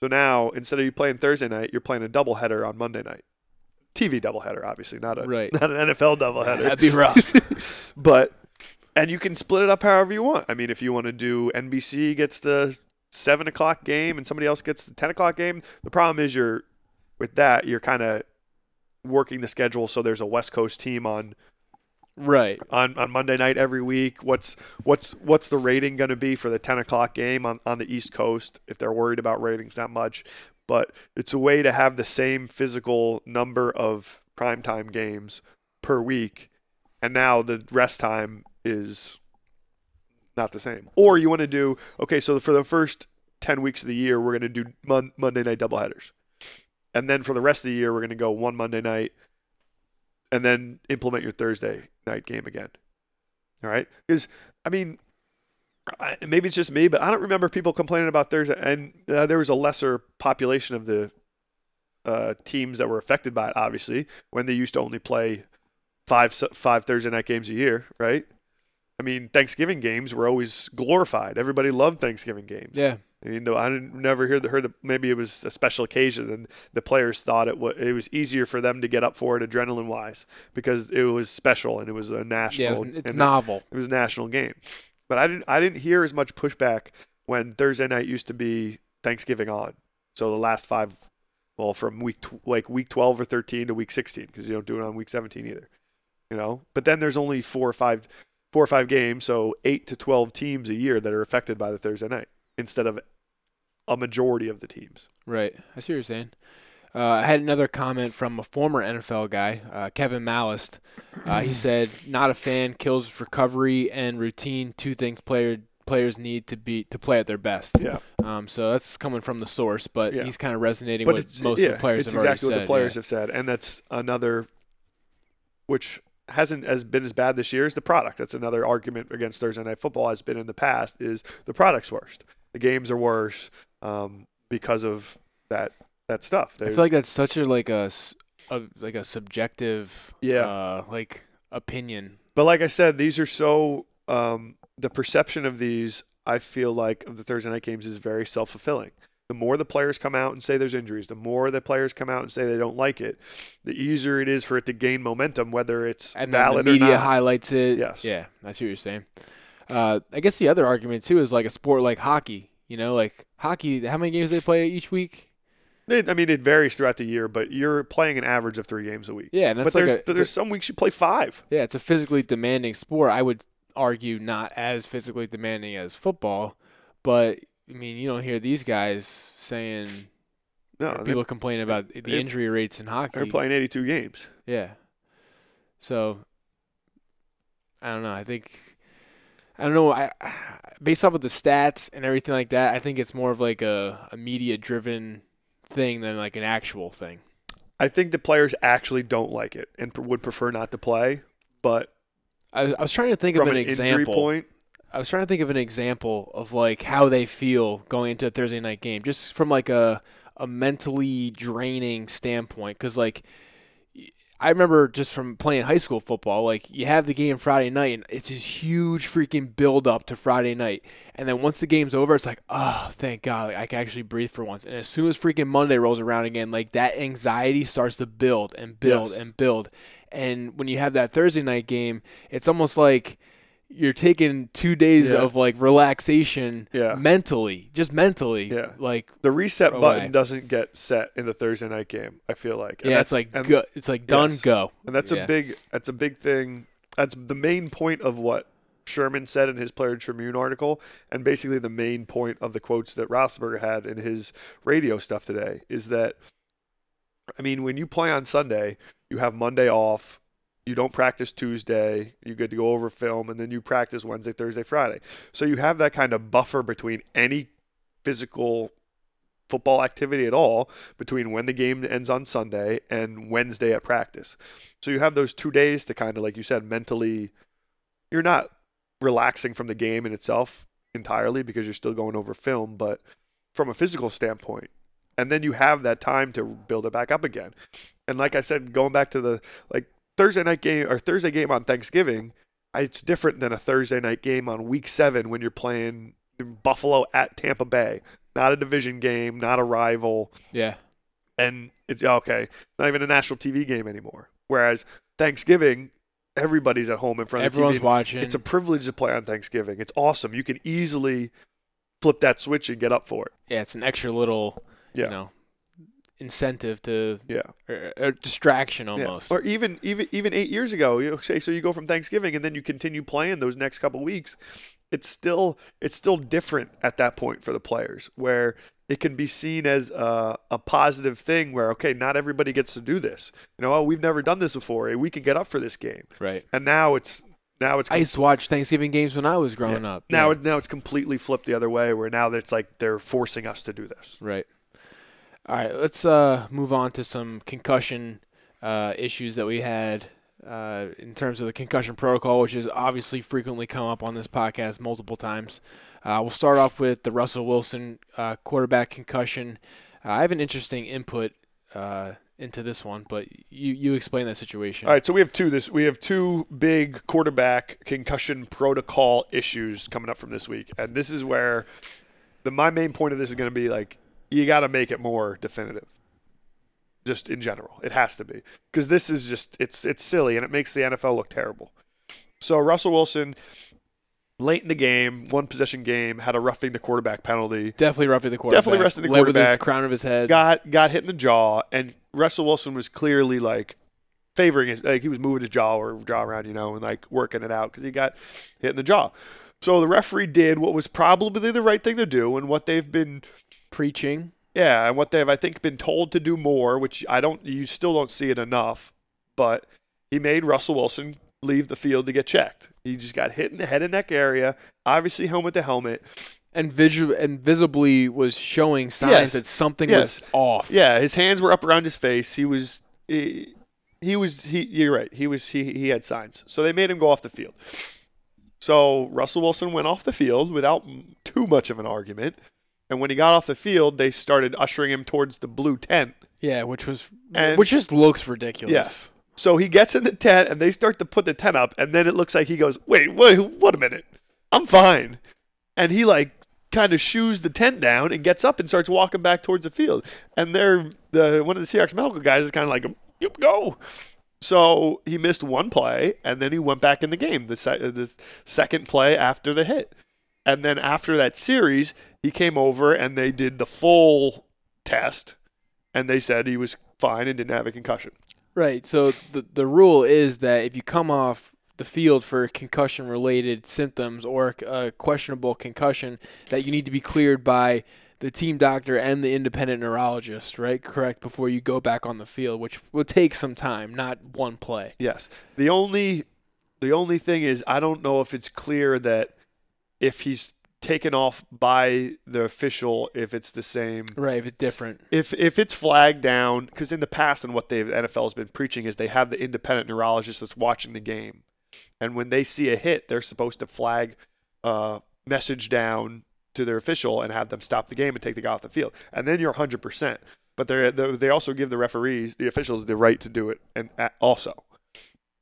So now instead of you playing Thursday night, you're playing a doubleheader on Monday night. TV doubleheader, obviously, not a Right. not an NFL doubleheader. That'd be rough. but and you can split it up however you want. I mean, if you want to do NBC gets the seven o'clock game and somebody else gets the ten o'clock game, the problem is you're with that you're kind of working the schedule so there's a West Coast team on right. on, on Monday night every week. What's what's what's the rating going to be for the ten o'clock game on, on the East Coast? If they're worried about ratings that much, but it's a way to have the same physical number of primetime games per week, and now the rest time is not the same. Or you want to do okay? So for the first ten weeks of the year, we're going to do mon- Monday night doubleheaders, and then for the rest of the year, we're going to go one Monday night and then implement your Thursday night game again. All right, because I mean, I, maybe it's just me, but I don't remember people complaining about Thursday, and uh, there was a lesser population of the uh, teams that were affected by it. Obviously, when they used to only play five five Thursday night games a year, right? I mean, Thanksgiving games were always glorified. Everybody loved Thanksgiving games. Yeah. I mean, no, I didn't never hear the heard that maybe it was a special occasion and the players thought it was it was easier for them to get up for it adrenaline wise because it was special and it was a national Yeah. It's, novel. it was a national game. But I didn't I didn't hear as much pushback when Thursday night used to be Thanksgiving on. So the last five, well, from week tw- like week twelve or thirteen to week sixteen because you don't do it on week seventeen either. You know, but then there's only four or five, four or five games, so eight to twelve teams a year that are affected by the Thursday night instead of a majority of the teams. Right. I see what you're saying. Uh, I had another comment from a former NFL guy, uh, Kevin Mallist. Uh, he said, "Not a fan. Kills recovery and routine. Two things player players need to be to play at their best." Yeah. Um, so that's coming from the source, but Yeah. he's kind of resonating but with most yeah, of the players it's have exactly what said. the players yeah. have said, and that's another, which hasn't as been as bad this year as the product. That's another argument against Thursday night football has been in the past is the product's worst. The games are worse um, because of that that stuff. I feel like that's such a like a, a- like a subjective Yeah. uh, like opinion. But like I said, these are so um, the perception of these. I feel like of the Thursday night games is very self fulfilling. The more the players come out and say there's injuries, the more the players come out and say they don't like it, the easier it is for it to gain momentum, whether it's and then the valid media or not. highlights it. Yes. Yeah, I see what you're saying. Uh, I guess the other argument too is like a sport like hockey. You know, like hockey. How many games they play each week? It, I mean, it varies throughout the year, but you're playing an average of three games a week. Yeah, and that's but like there's a, there's a- some weeks you play five. yeah, it's a physically demanding sport. I would argue not as physically demanding as football, but I mean, you don't hear these guys saying No, people complain about the injury rates in hockey. they're playing 82 games. Yeah. So I don't know. I think I don't know. I based off of the stats and everything like that, I think it's more of like a, a media driven thing than like an actual thing. I think the players actually don't like it and pr- would prefer not to play. But I, I was trying to think of an, an, example. point, I was trying to think of an example of like how they feel going into a Thursday night game, just from like a a mentally draining standpoint. Because like I remember just from playing high school football, like you have the game Friday night, and it's this huge freaking build up to Friday night, and then once the game's over, it's like, oh, thank God, like, I can actually breathe for once. And as soon as freaking Monday rolls around again, like that anxiety starts to build and build Yes. and build. And when you have that Thursday night game, it's almost like you're taking two days Yeah. of like relaxation Yeah. mentally, just mentally. Yeah. Like the reset Away. button doesn't get set in the Thursday night game. I feel like. And yeah, it's like and, go, it's like done, Yes. go. and that's Yeah. a big that's a big thing. That's the main point of what Sherman said in his Player Tribune article, and basically the main point of the quotes that Roethlisberger had in his radio stuff today is that, I mean, when you play on Sunday, you have Monday off, You don't practice Tuesday. You get to go over film, and then you practice Wednesday, Thursday, Friday. So you have that kind of buffer between any physical football activity at all between when the game ends on Sunday and Wednesday at practice. So you have those two days to kind of, like you said, mentally, you're not relaxing from the game in itself entirely because you're still going over film, but from a physical standpoint. And then you have that time to build it back up again. And like I said, going back to the like Thursday night game or Thursday game on Thanksgiving, it's different than a Thursday night game on week seven when you're playing Buffalo at Tampa Bay. Not a division game, not a rival. Yeah. And it's okay, not even a national TV game anymore. Whereas Thanksgiving, everybody's at home in front of Everyone's the TV. watching. It's a privilege to play on Thanksgiving. It's awesome. You can easily flip that switch and get up for it. yeah, it's an extra little, Yeah. you know, incentive to Yeah. or, or distraction almost. Yeah. Or even even even eight years ago, you know, say so you go from Thanksgiving and then you continue playing those next couple weeks. It's still it's still different at that point for the players, where it can be seen as a, a positive thing. Where okay, not everybody gets to do this. You know, oh, we've never done this before. We can get up for this game, right. and now it's now it's I used to watch Thanksgiving games when I was growing up. now Yeah. now it's completely flipped the other way. Where now it's like they're forcing us to do this. Right. All right, let's uh, move on to some concussion uh, issues that we had uh, in terms of the concussion protocol, which has obviously frequently come up on this podcast multiple times. Uh, we'll start off with the Russell Wilson uh, quarterback concussion. Uh, I have an interesting input into this one, but you you explain that situation. All right, so we have two this we have two big quarterback concussion protocol issues coming up from this week. And this is where the my main point of this is going to be like you got to make it more definitive. Just in general, it has to be. Cuz this is just it's it's silly and it makes the NFL look terrible. So Russell Wilson late in the game, one possession game, had a roughing the quarterback penalty. Definitely roughing the quarterback. Definitely roughing the Led with his quarterback. crown of his head. got got hit in the jaw, and Russell Wilson was clearly like favoring his like he was moving his jaw or jaw around, you know, and like working it out because he got hit in the jaw. So the referee did what was probably the right thing to do, and what they've been Preaching. yeah, and what they've I think been told to do more, which I don't you still don't see it enough, but he made Russell Wilson leave the field to get checked. He just got hit in the head and neck area, obviously helmet to helmet. and visual and visibly was showing signs Yes. that something Yes. was off. Yeah, his hands were up around his face. He was he, he was he you're right. He was he he had signs. So they made him go off the field. So Russell Wilson went off the field without too much of an argument. And when he got off the field, they started ushering him towards the blue tent. Yeah, which was And- which just looks ridiculous. Yes. So he gets in the tent and they start to put the tent up and then it looks like he goes, "Wait, wait, what a minute. I'm fine." And he like kind of shoos the tent down and gets up and starts walking back towards the field. And they're the one of the Seahawks medical guys is kind of like, "Yep, go." So he missed one play and then he went back in the game. The se- uh, the second play after the hit. And then after that series, he came over and they did the full test and they said he was fine and didn't have a concussion. Right. So the the rule is that if you come off the field for concussion related symptoms or a questionable concussion that you need to be cleared by the team doctor and the independent neurologist, right? Correct before you go back on the field, which will take some time, not one play. Yes. The only the only thing is I don't know if it's clear that if he's taken off by the official if it's the same. Right, if it's different. if if it's flagged down because in the past and what they've NFL has been preaching is they have the independent neurologist that's watching the game. And when they see a hit they're supposed to flag uh message down to their official and have them stop the game and take the guy off the field. And then you're 100% but they they also give the referees the officials the right to do it and uh, also.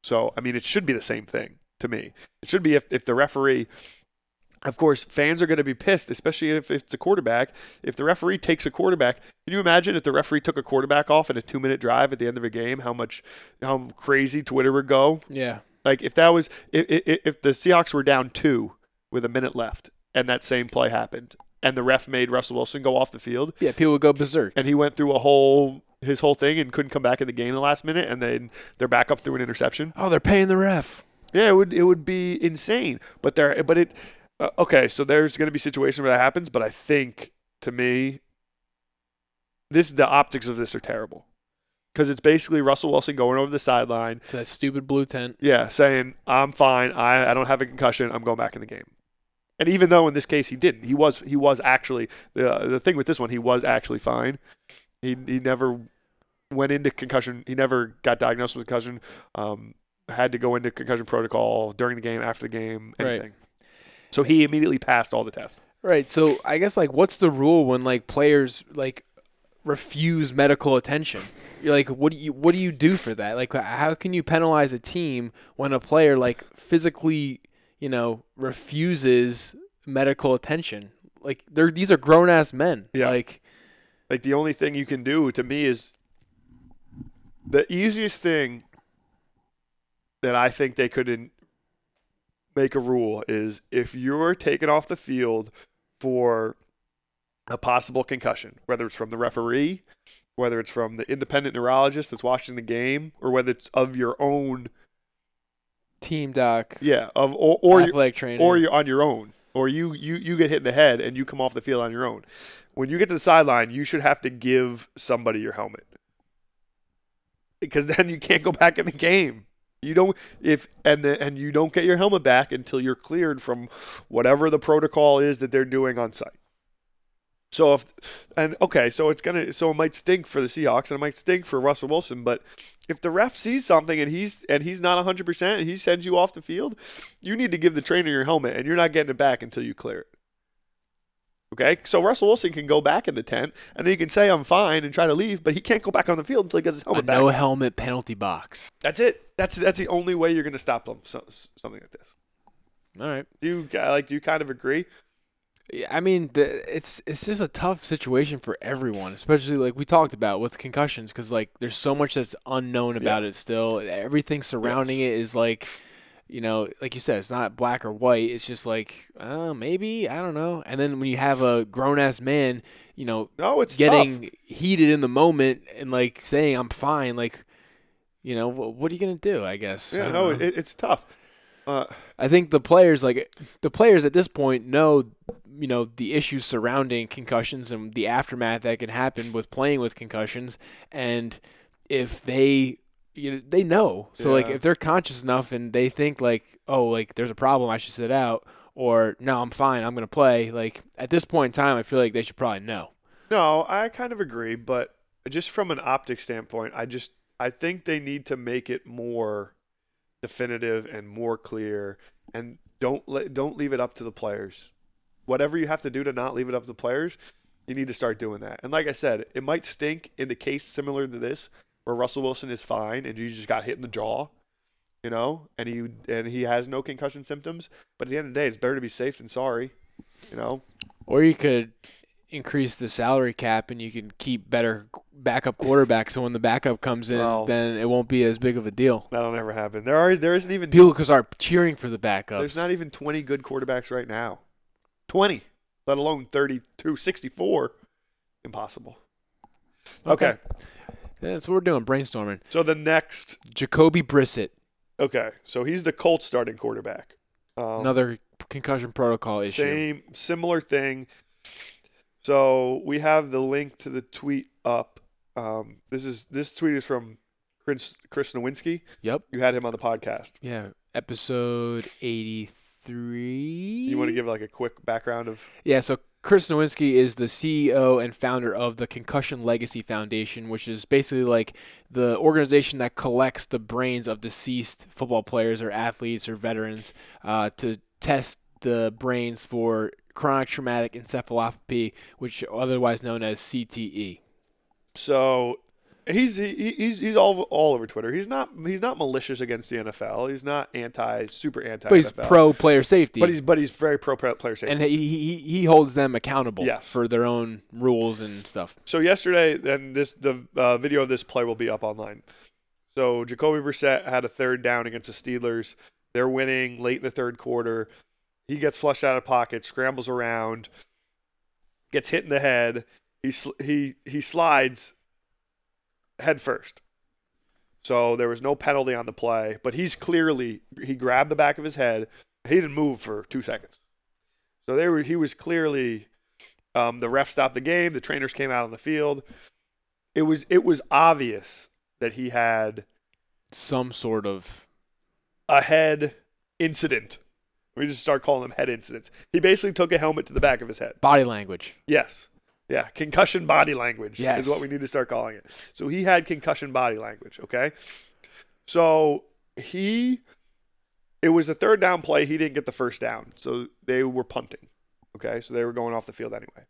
So i mean it should be the same thing to me. It should be if, if the referee of course, fans are going to be pissed, especially if it's a quarterback. If the referee takes a quarterback, can you imagine if the referee took a quarterback off in a two-minute drive at the end of a game? How much, how crazy Twitter would go? Yeah. Like if that was, if, if, if the Seahawks were down two with a minute left, and that same play happened, and the ref made Russell Wilson go off the field, Yeah, people would go berserk. and he went through a whole his whole thing and couldn't come back in the game in the last minute, and then they're back up through an interception. Oh, they're paying the ref. Yeah, it would it would be insane. But there, but it uh, okay. So there's going to be situations where that happens. But I think to me, this the optics of this are terrible because it's basically Russell Wilson going over the sideline, To that stupid blue tent. yeah, saying I'm fine, I, I don't have a concussion, I'm going back in the game. And even though in this case he didn't, he was he was actually the the thing with this one he was actually fine. He he never went into concussion. He never got diagnosed with concussion. Um, had to go into concussion protocol during the game, after the game, Right. So he immediately passed all the tests. Right. So I guess like what's the rule when like players like refuse medical attention? You're like what do you what do you do for that? Like how can you penalize a team when a player like physically, you know, refuses medical attention? Like they're these are grown ass men. Yeah. Like Like the only thing you can do to me is the easiest thing that I think they couldn't make a rule is if you're taken off the field for a possible concussion, whether it's from the referee, whether it's from the independent neurologist that's watching the game, or whether it's of your own, team doc, yeah, of or or, athletic trainer. or you're on your own, or you you you get hit in the head and you come off the field on your own. When you get to the sideline, you should have to give somebody your helmet because then you can't go back in the game. You don't if and and you don't get your helmet back until you're cleared from whatever the protocol is that they're doing on site. So if and okay, so it's gonna so it might stink for the Seahawks and it might stink for Russell Wilson, but if the ref sees something and he's and he's not 100% and he sends you off the field, you need to give the trainer your helmet and you're not getting it back until you clear it. Okay? So Russell Wilson can go back in the tent and then he can say I'm fine and try to leave, but he can't go back on the field until he gets his a helmet back. no helmet penalty box. That's it. That's that's the only way you're going to stop them so, something like this. All right. Do you like do you kind of agree? Yeah, I mean, the, it's it's just a tough situation for everyone, especially like we talked about with concussions, because like there's so much that's unknown about it still. Everything surrounding it is like, you know, like you said, it's not black or white. It's just like, uh, maybe I don't know. And then when you have a grown ass man, you know, No, it's getting tough. heated in the moment and like saying I'm fine, like, you know, wh- what are you gonna do? I guess. Yeah, don't no, it, it's tough. Uh, I think the players like the players at this point know you know the issues surrounding concussions and the aftermath that can happen with playing with concussions and if they you know they know so like if they're conscious enough and they think like oh like there's a problem I should sit out or no I'm fine I'm going to play like at this point in time I feel like they should probably know No, I kind of agree, but just from an optic standpoint, I just I think they need to make it more definitive and more clear and don't let don't leave it up to the players. Whatever you have to do to not leave it up to the players, you need to start doing that. And like I said, it might stink in the case similar to this where Russell Wilson is fine and you just got hit in the jaw, you know, and he and he has no concussion symptoms, but at the end of the day, it's better to be safe than sorry, you know. or you could increase the salary cap and you can keep better backup quarterbacks so when the backup comes in Well- then it won't be as big of a deal That'll never happen. There are there isn't even people because are cheering for the backups. There's not even 20 good quarterbacks right now. 20, let alone 32, 64. Impossible. Okay. Yeah, that's what we're doing, brainstorming. So the next, Jacoby Brissett, okay. So he's the Colts starting quarterback. Um, another concussion protocol issue. Same, similar thing. So we have the link to the tweet up. Um, this is this tweet is from Chris, Chris Nowinski. Yep. You had him on the podcast. Yeah. Episode 83. You want to give like a quick background of? Yeah, so Chris Nowinski is the CEO and founder of the Concussion Legacy Foundation, which is basically like the organization that collects the brains of deceased football players or athletes or veterans uh, to test the brains for chronic traumatic encephalopathy, which otherwise known as. CTE. So he's he, he's he's all all over Twitter. He's not he's not malicious against the NFL. He's not anti super anti. But he's NFL. pro player safety. But he's but he's very pro player safety. and he, he he holds them accountable Yes. for their own rules and stuff. so yesterday, then this the uh, video of this play will be up online. So Jacoby Brissett had a third down against the Steelers. They're winning late in the third quarter. He gets flushed out of pocket, scrambles around, gets hit in the head. He sl- he he slides head first. So there was no penalty on the play, but he's clearly he grabbed the back of his head. He didn't move for two seconds. So they were he was clearly um, the ref stopped the game. The trainers came out on the field. It was it was obvious that he had Some sort of a head incident. We just start calling them head incidents. He basically took a helmet to the back of his head. body language. Yes. Yeah, concussion body language Yes. is what we need to start calling it. So he had concussion body language, okay? So he it was a third down play, he didn't get the first down. So they were punting. Okay? So they were going off the field anyway.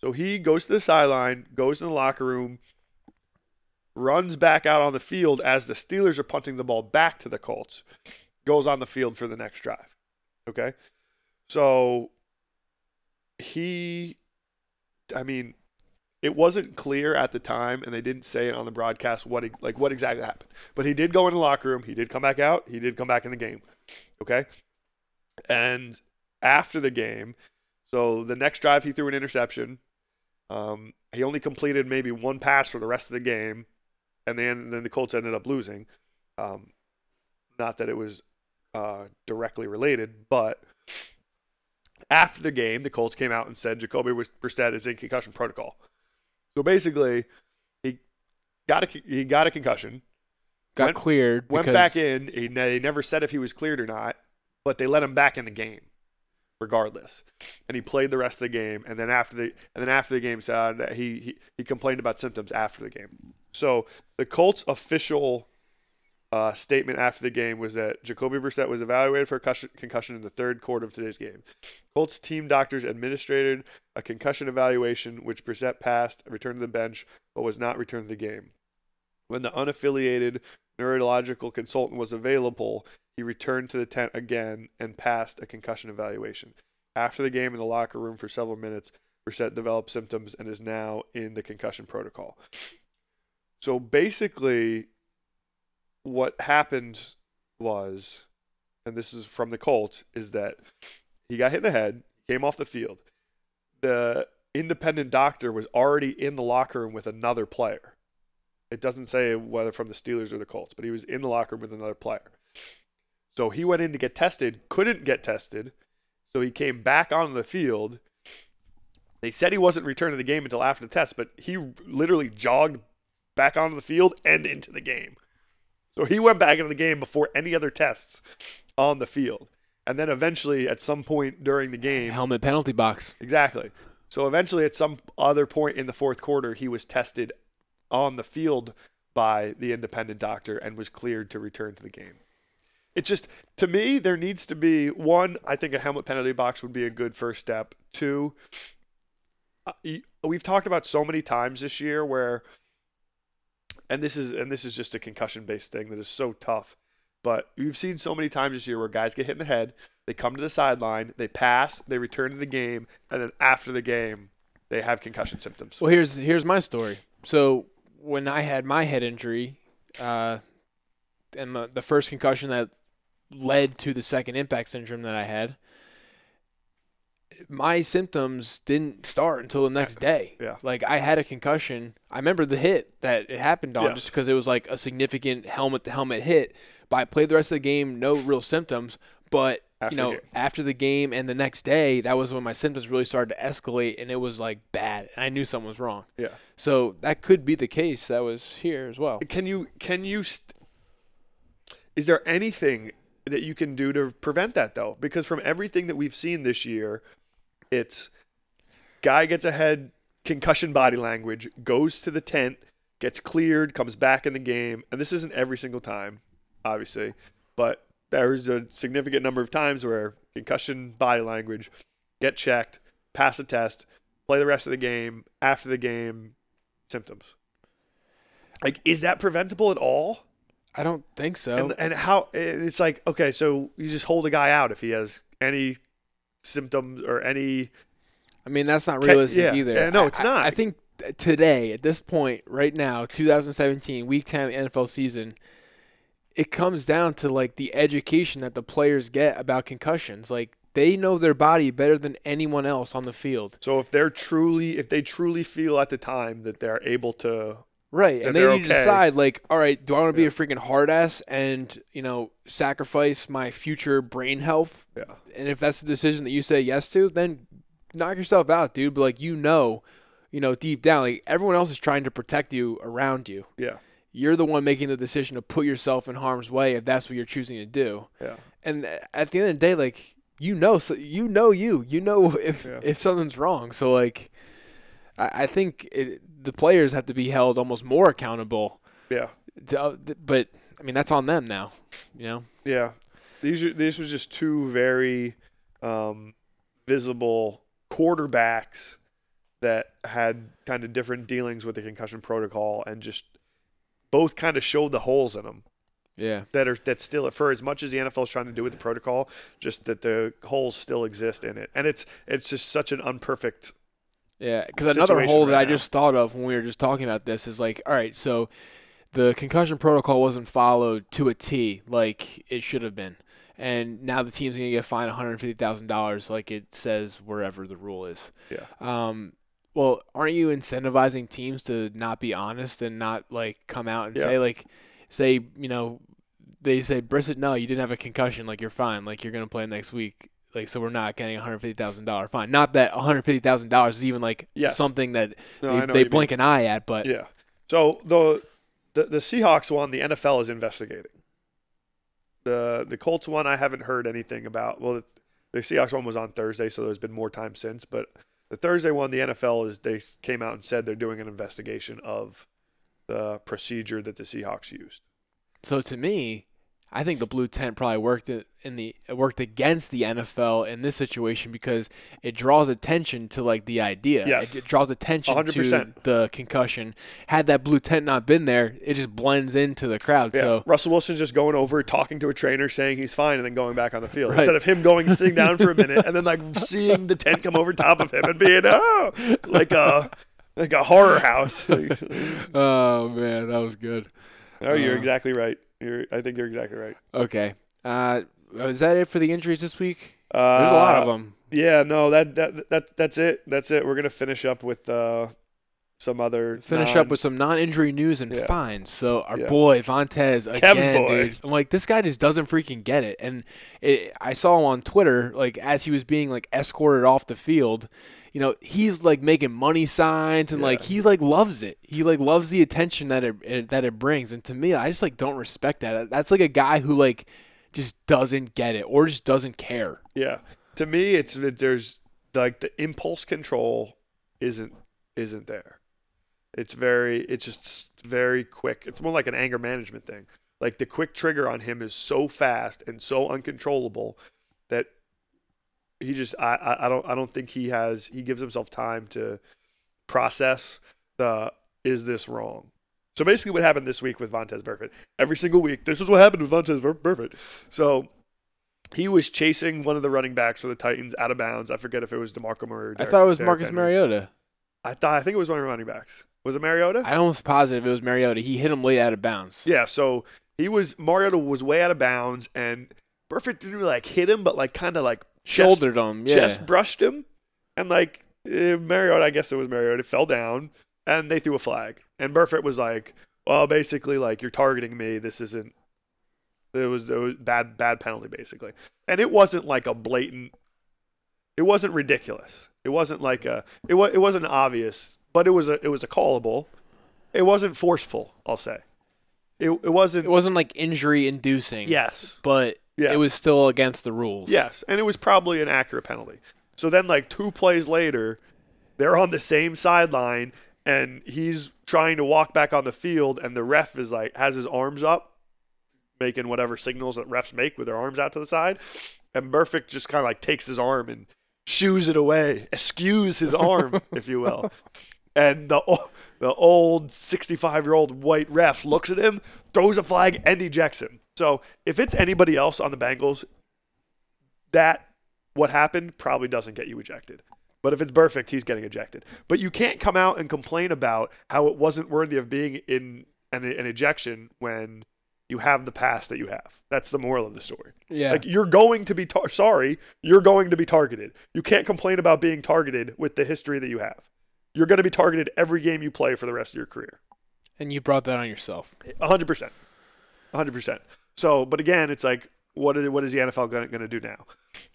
So he goes to the sideline, goes in the locker room, runs back out on the field as the Steelers are punting the ball back to the Colts. Goes on the field for the next drive. Okay? So he I mean, it wasn't clear at the time, and they didn't say it on the broadcast what like what exactly happened. But he did go in the locker room. He did come back out. He did come back in the game. Okay, and after the game, so the next drive he threw an interception. Um, he only completed maybe one pass for the rest of the game, and then then the Colts ended up losing. Um, not that it was uh, directly related, but after the game, the Colts came out and said Jacoby Brissett is in concussion protocol. So basically, he got a he got a concussion, Got Went- cleared. went back in. He, they never said if he was cleared or not, but they let him back in the game, regardless. And he played the rest of the game. And then after the and then after the game, said he he, he complained about symptoms after the game. So the Colts official uh, statement after the game was that Jacoby Brissett was evaluated for a concussion, in the third quarter of today's game. Colts team doctors administered a concussion evaluation, which Brissett passed, returned to the bench, but was not returned to the game. When the unaffiliated neurological consultant was available, he returned to the tent again and passed a concussion evaluation. After the game in the locker room for several minutes, Brissett developed symptoms and is now in the concussion protocol. So basically, what happened was, and this is from the Colts, is that he got hit in the head, came off the field. The independent doctor was already in the locker room with another player. It doesn't say whether from the Steelers or the Colts, but he was in the locker room with another player. So he went in to get tested, couldn't get tested. So he came back onto the field. They said he wasn't returned to the game until after the test, but he literally jogged back onto the field and into the game. So he went back into the game before any other tests on the field. And then eventually, at some point during the game, helmet penalty box. Exactly. So eventually, at some other point in the fourth quarter, he was tested on the field by the independent doctor and was cleared to return to the game. It just, to me, there needs to be one, I think a helmet penalty box would be a good first step. Two, uh, we've talked about so many times this year where, and this is and this is just a concussion based thing that is so tough. But we've seen so many times this year where guys get hit in the head, they come to the sideline, they pass, they return to the game, and then after the game, they have concussion symptoms. Well, here's here's my story. So when I had my head injury, uh, and the, the first concussion that led to the second impact syndrome that I had, my symptoms didn't start until the next day. Yeah. Like I had a concussion. I remember the hit that it happened on Yes. just because it was like a significant helmet to helmet hit. But I played the rest of the game, no real symptoms. But After you know, after the game and the next day, that was when my symptoms really started to escalate, and it was like bad. And I knew something was wrong. Yeah. So that could be the case that was here as well. Can you can you st- Is there anything that you can do to prevent that though? Because from everything that we've seen this year, it's guy gets ahead, concussion body language, goes to the tent, gets cleared, comes back in the game, and this isn't every single time, obviously, but there's a significant number of times where concussion body language, get checked, pass a test, play the rest of the game, after the game, symptoms. Like, is that preventable at all? I don't think so. And, and how it's like, okay, so you just hold a guy out if he has any symptoms or any. I mean, that's not realistic yeah. either. Yeah, no, it's I- not. I, I think today, at this point, right now, 2017, week 10 NFL season, it comes down to like the education that the players get about concussions. Like they know their body better than anyone else on the field. So if they're truly, if they truly feel at the time that they're able to, Right. And then to okay. decide like, all right, do I want to be a freaking hard ass and, you know, sacrifice my future brain health yeah, and if that's the decision that you say yes to, then knock yourself out, dude. But like you know, you know, deep down, like everyone else is trying to protect you around you. Yeah. You're the one making the decision to put yourself in harm's way if that's what you're choosing to do. Yeah. And uh, at the end of the day, like you know, so you know you, you know if Yeah. if something's wrong. So like, I, I think it, the players have to be held almost more accountable. Yeah. To, but I mean, that's on them now. You know. Yeah, these are these were just two very um, visible quarterbacks that had kind of different dealings with the concussion protocol, and just both kind of showed the holes in them Yeah. that are that still for as much as the NFL is trying to do with the protocol, just that the holes still exist in it, and it's it's just such an unperfect. Yeah, because another hole that right I just thought of when we were just talking about this is like, all right, so the concussion protocol wasn't followed to a T like it should have been, and now the team's gonna get fined one hundred fifty thousand dollars, like it says wherever the rule is. Yeah. Um. Well, aren't you incentivizing teams to not be honest and not like come out and Yeah. say like, say you know, they say Brissett, no, you didn't have a concussion, like you're fine, like you're gonna play next week. Like so, we're not getting a hundred fifty thousand dollar fine. Not that one hundred fifty thousand dollars is even like Yes. something that No, they, they you mean. blink an eye at, but Yeah. So the the the Seahawks one, the NFL is investigating. The the Colts one, I haven't heard anything about. Well, the, the Seahawks one was on Thursday, so there's been more time since. But the Thursday one, the NFL is they came out and said they're doing an investigation of the procedure that the Seahawks used. so to me, I think the blue tent probably worked in the it worked against the NFL in this situation because it draws attention to like the idea. Yes. It, it draws attention to 100%. the concussion. Had that blue tent not been there, it just blends into the crowd. Yeah. So Russell Wilson's just going over, talking to a trainer, saying he's fine, and then going back on the field Right. instead of him going sitting down for a minute and then like seeing the tent come over top of him and being oh like a like a horror house. Oh man, that was good. No, you're Uh, exactly right. You're, I think you're exactly right. Okay. Uh, is that it for the injuries this week? Uh, There's a lot of them. Yeah, no, that that that that's it. That's it. We're gonna finish up with uh, some other Finish non- up with some non-injury news and Yeah. fines. So our Yeah. boy Vontaze again, boy. dude. I'm like, this guy just doesn't freaking get it. And it, I saw him on Twitter, like as he was being like escorted off the field. You know, he's like making money signs and like Yeah. he's like loves it. He like loves the attention that it, it that it brings. And to me, I just like don't respect that. That's like a guy who like just doesn't get it or just doesn't care. Yeah, to me, it's that there's like the impulse control isn't isn't there. It's very, it's just very quick. It's more like an anger management thing. Like the quick trigger on him is so fast and so uncontrollable that he just, I, I, I don't, I don't think he has. He gives himself time to process the is this wrong. So basically, what happened this week with Vontaze Burfict? Every single week, this is what happened with Vontaze Bur- Burfict. So he was chasing one of the running backs for the Titans out of bounds. I forget if it was Demarco Murray. Or I thought it was Derrick Marcus Henry. Mariota. I thought I think it was one of the running backs. Was it Mariota? I'm almost positive it was Mariota. He hit him late out of bounds. yeah. So he was Mariota was way out of bounds, and Burfict didn't really like hit him, but like kind of like chest, Shouldered him. Yeah. chest brushed him, and like eh, Mariota, I guess it was Mariota, fell down, and they threw a flag, and Burfict was like, "Well, basically, like you're targeting me. This isn't." It was, it was bad, bad penalty basically, and it wasn't like a blatant. It wasn't ridiculous. It wasn't like a. It was. It wasn't obvious, but it was a. It was a callable. It wasn't forceful. I'll say. It. It wasn't. It wasn't like injury inducing. yes. But Yes. it was still against the rules. Yes, and it was probably an accurate penalty. So then, like two plays later, they're on the same sideline, and he's trying to walk back on the field, and the ref is like has his arms up, making whatever signals that refs make with their arms out to the side, and Burfict just kind of like takes his arm and shoos it away, eschews his arm, if you will. And the the old 65 year old white ref looks at him, throws a flag, and ejects him. So if it's anybody else on the Bengals, that what happened probably doesn't get you ejected. But if it's Burfict, he's getting ejected. But you can't come out and complain about how it wasn't worthy of being in an, an ejection when you have the pass that you have. That's the moral of the story. Yeah. Like you're going to be tar- sorry, you're going to be targeted. You can't complain about being targeted with the history that you have. You're going to be targeted every game you play for the rest of your career. and you brought that on yourself. Hundred percent, hundred percent. So, but again, it's like what is, what is the NFL going to do now?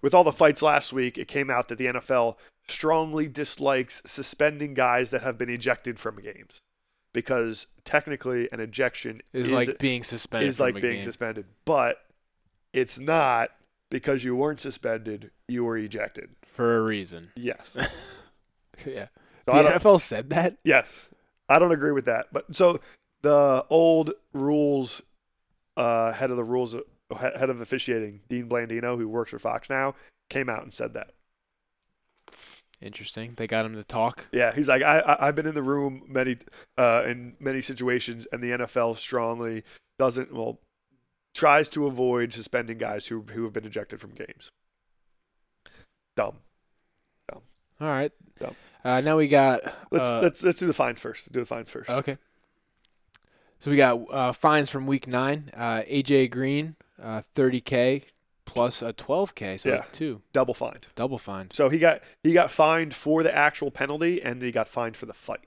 With all the fights last week, it came out that the NFL strongly dislikes suspending guys that have been ejected from games because technically an ejection Is is, like being suspended. is like being game. suspended, but it's not because you weren't suspended, you were ejected. for a reason. Yes. yeah. So the NFL said that. Yes, I don't agree with that. But so the old rules, uh, head of the rules, head of officiating, Dean Blandino, who works for Fox now, came out and said that. Interesting. They got him to talk. Yeah, he's like, I, I I've been in the room many, uh, in many situations, and the NFL strongly doesn't well tries to avoid suspending guys who who have been ejected from games. Dumb. Dumb. All right. Yep. Uh, now we got. Let's uh, let's let's do the fines first. Do the fines first. Okay. So we got uh, fines from week nine. Uh, AJ Green, uh, 30k plus a 12k, so Yeah. two Double fined. double fine. So he got he got fined for the actual penalty, and he got fined for the fight.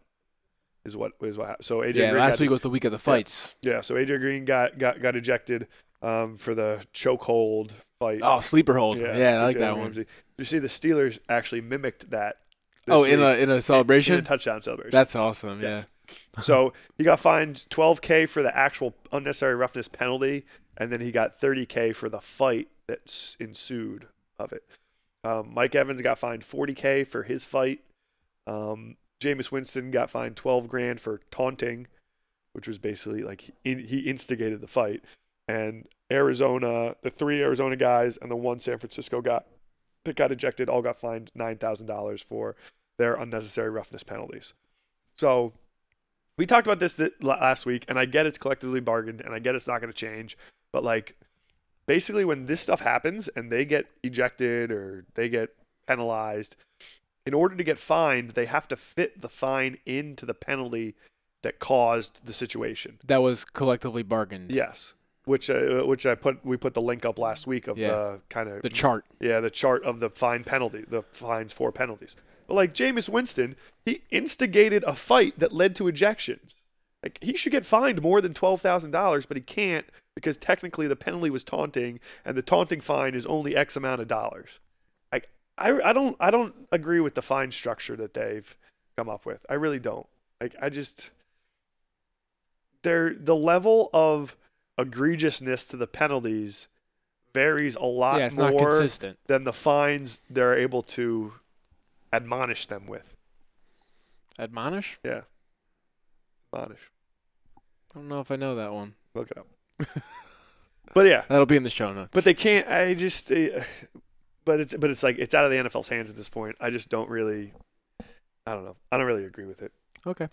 Is what is what happened. So AJ Yeah, Green last week was the week of the fights. yeah. So AJ Green got got got ejected um, for the chokehold fight. Oh, sleeper hold. Yeah, yeah I like that Jalen one. Ramsey. You see, the Steelers actually mimicked that. Oh, in a in a celebration. in a touchdown celebration. That's awesome. Yes. Yeah. so he got fined 12k for the actual unnecessary roughness penalty, and then he got 30k for the fight that ensued of it. Um, Mike Evans got fined 40k for his fight. Um, Jameis Winston got fined 12 grand for taunting, which was basically like he, he instigated the fight. And Arizona, the three Arizona guys and the one San Francisco guy that got ejected all got fined nine thousand dollars for their unnecessary roughness penalties. So we talked about this th- last week, and I get it's collectively bargained, and I get it's not going to change, but like basically when this stuff happens and they get ejected or they get penalized, in order to get fined, they have to fit the fine into the penalty that caused the situation. That was collectively bargained. Yes. Which uh, which I put we put the link up last week of Yeah. the kind of The chart. yeah, the chart of the fine penalty, the fines for penalties. But like Jameis Winston, he instigated a fight that led to ejections. Like he should get fined more than twelve thousand dollars, but he can't because technically the penalty was taunting, and the taunting fine is only X amount of dollars. Like I, I don't I don't agree with the fine structure that they've come up with. I really don't. Like I just they're the level of egregiousness to the penalties varies a lot Yeah, more than the fines they're able to admonish them with. Admonish? Yeah. Admonish. I don't know if I know that one. Look it up. but yeah, That'll be in the show notes. but they can't. I just. but it's but it's like it's out of the NFL's hands at this point. I just don't really. I don't know. I don't really agree with it. Okay.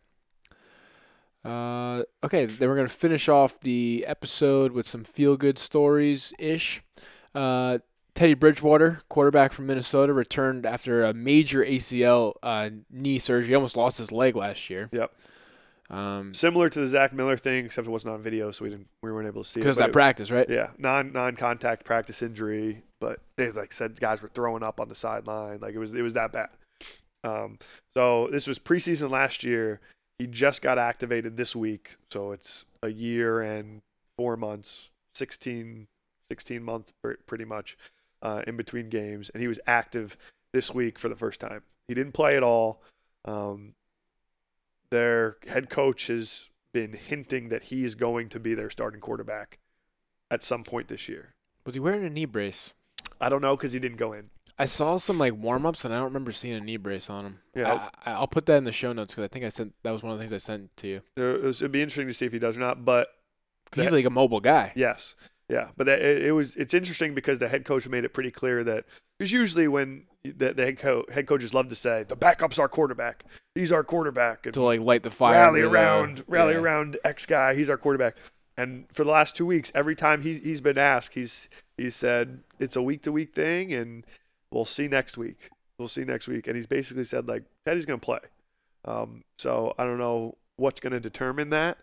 Uh, okay, then we're gonna finish off the episode with some feel good stories ish. Uh, Teddy Bridgewater, quarterback from Minnesota, returned after a major ACL uh, knee surgery. He almost lost his leg last year. Yep. Um, Similar to the Zach Miller thing, except it wasn't on video, so we didn't we weren't able to see it. because that it- practice, right? Yeah, non non contact practice injury, but they like said guys were throwing up on the sideline, like it was it was that bad. Um, so this was preseason last year. He just got activated this week, so it's a year and four months, 16, 16 months pretty much uh, in between games, and he was active this week for the first time. He didn't play at all. Um, their head coach has been hinting that he is going to be their starting quarterback at some point this year. Was he wearing a knee brace? I don't know because he didn't go in. I saw some like warm ups, and I don't remember seeing a knee brace on him. Yeah. I, I'll put that in the show notes because I think I sent that was one of the things I sent to you. It was- It'd be interesting to see if he does or not. But 'Cause he's like a mobile guy. yes, yeah. But that- it, it was it's interesting because the head coach made it pretty clear that because usually when the, the head, co- head coaches love to say the backup's our quarterback, he's our quarterback, and To like light the fire. rally under the- around, rally yeah. around X guy, he's our quarterback. And for the last two weeks, every time he's he's been asked, he's he said it's a week to week thing, and we'll see next week. We'll see next week. And he's basically said like Teddy's going to play. Um, so I don't know what's going to determine that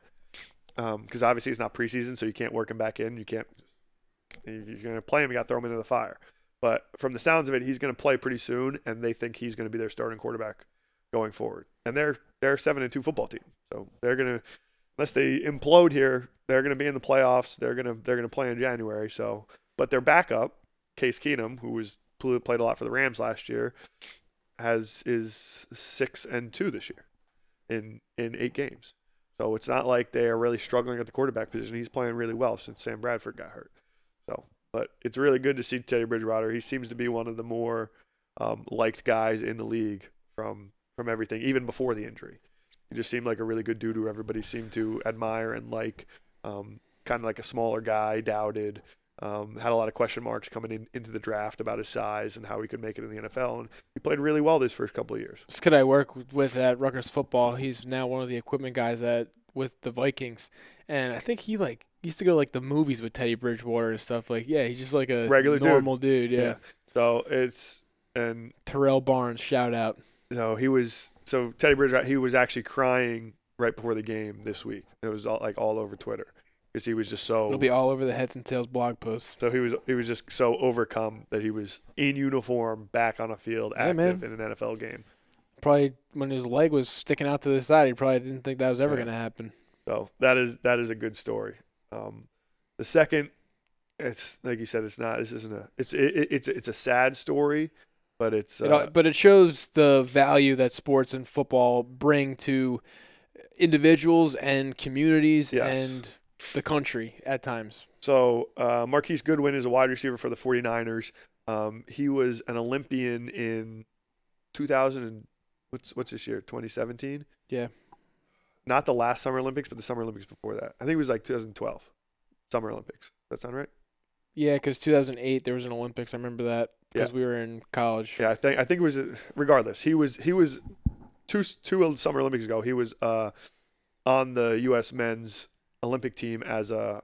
because obviously it's not preseason, so you can't work him back in. You can't. If you're going to play him, you got to throw him into the fire. But from the sounds of it, he's going to play pretty soon, and they think he's going to be their starting quarterback going forward. And they're they're seven and two football team, so they're going to unless they implode here, they're going to be in the playoffs. They're going to they're going to play in January. So but their backup, Case Keenum, who was played a lot for the Rams last year, has is six and two this year in in eight games. So it's not like they are really struggling at the quarterback position. He's playing really well since Sam Bradford got hurt. So, but it's really good to see Teddy Bridgewater. He seems to be one of the more um, liked guys in the league from from everything, even before the injury. He just seemed like a really good dude who everybody seemed to admire and like. Um, kind of like a smaller guy, doubted. Um, had a lot of question marks coming in, into the draft about his size and how he could make it in the NFL. And he played really well these first couple of years. This kid I work with at Rutgers football, he's now one of the equipment guys at with the Vikings, and I think he like used to go to, like the movies with Teddy Bridgewater and stuff. Like, yeah, he's just like a regular normal dude. dude yeah. yeah. So it's and Terrell Barnes, shout out. So he was so Teddy Bridgewater. He was actually crying right before the game this week. It was all, like all over Twitter because he was just so. It'll be all over the Heads and Tales blog posts. So he was he was just so overcome that he was in uniform, back on a field, active in an NFL game. Probably when his leg was sticking out to the side, he probably didn't think that was ever yeah. going to happen. So that is that is a good story. Um, the second, it's like you said, it's not. This isn't a. It's it, it's it's a sad story, but it's. Uh, it, but it shows the value that sports and football bring to individuals and communities yes. and the country at times. So uh, Marquise Goodwin is a wide receiver for the 49ers. Um, he was an Olympian in 2000 and what's what's this year? 2017. Yeah. Not the last Summer Olympics, but the Summer Olympics before that. I think it was like 2012 Summer Olympics. Does that sound right? Yeah, because 2008 there was an Olympics. I remember that because yeah. we were in college. Yeah, I think I think it was regardless. He was he was two two Summer Olympics ago. He was uh, on the U.S. men's Olympic team as a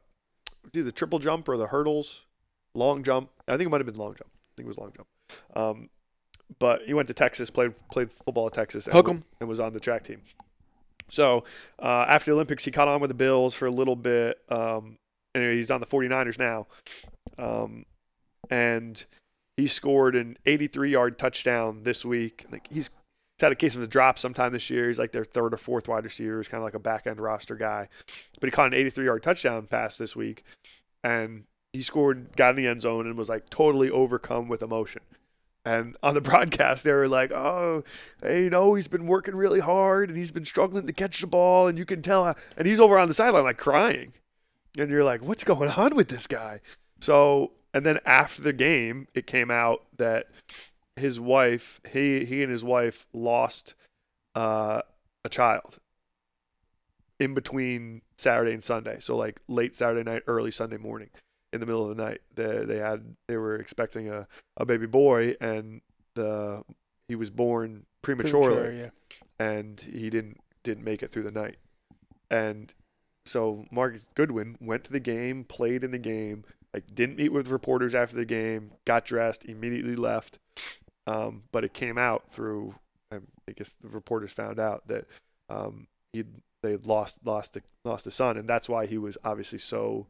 do the triple jump or the hurdles, long jump. I think it might have been long jump. I think it was long jump. Um, but he went to Texas, played played football at Texas, and, Hook and was on the track team. So uh, after the Olympics, he caught on with the Bills for a little bit. Um, anyway, he's on the 49ers now. Um, and he scored an 83 yard touchdown this week. Like he's He's had a case of a drop sometime this year. He's like their third or fourth wide receiver. He's kind of like a back end roster guy. But he caught an 83 yard touchdown pass this week. And he scored, got in the end zone, and was like totally overcome with emotion. And on the broadcast, they were like, "Oh, hey, you know, he's been working really hard, and he's been struggling to catch the ball, and you can tell." And he's over on the sideline like crying, and you're like, "What's going on with this guy?" So, and then after the game, it came out that his wife, he he and his wife lost uh, a child in between Saturday and Sunday. So like late Saturday night, early Sunday morning, in the middle of the night. They they had they were expecting a, a baby boy and the he was born prematurely Premature, yeah. and he didn't didn't make it through the night. And so Marcus Goodwin went to the game, played in the game, like didn't meet with reporters after the game, got dressed, immediately left, um, but it came out through, I guess the reporters found out that um, he they lost lost the, lost a son, and that's why he was obviously so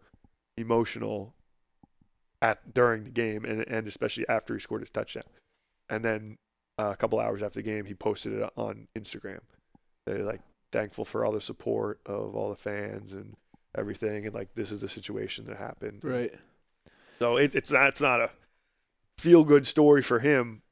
emotional at during the game, and and especially after he scored his touchdown. And then uh, a couple hours after the game, he posted it on Instagram. They're like thankful for all the support of all the fans and everything, and like this is the situation that happened. Right. So it, it's not it's not a feel good story for him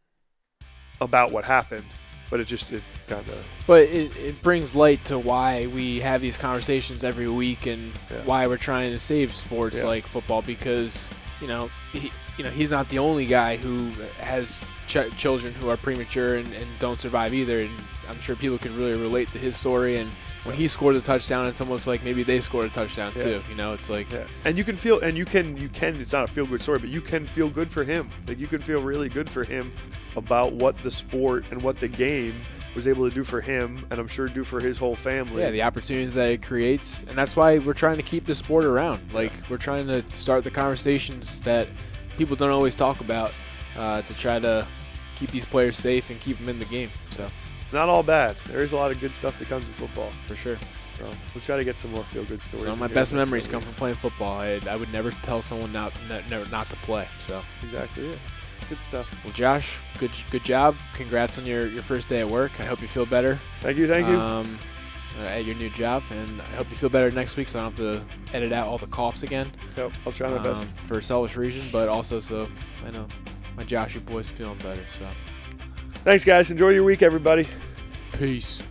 about what happened, but it just it kind of. But it, it brings light to why we have these conversations every week and yeah. why we're trying to save sports yeah. like football because you know he, you know he's not the only guy who has ch- children who are premature and, and don't survive either, and I'm sure people can really relate to his story and when he scored a touchdown, it's almost like maybe they scored a touchdown yeah. too. You know, it's like yeah. and you can feel and you can you can it's not a feel good story, but you can feel good for him. Like you can feel really good for him about what the sport and what the game was able to do for him, and I'm sure do for his whole family. Yeah, the opportunities that it creates, and that's why we're trying to keep the sport around. Like we're trying to start the conversations that people don't always talk about uh, to try to keep these players safe and keep them in the game. So not all bad. There is a lot of good stuff that comes with football. For sure. So we'll try to get some more feel good stories. Some of my best memories come from playing football. I, I would never tell someone not, not not to play. So exactly, yeah. Good stuff. Well, Josh, good good job. Congrats on your, your first day at work. I hope you feel better. Thank you, thank you. Um, uh, at your new job, and I hope you feel better next week, so I don't have to edit out all the coughs again. Yep, I'll try my best. um, for selfish reason, but also so I know my Joshy boy's feeling better. So Thanks, guys. Enjoy your week, everybody. peace.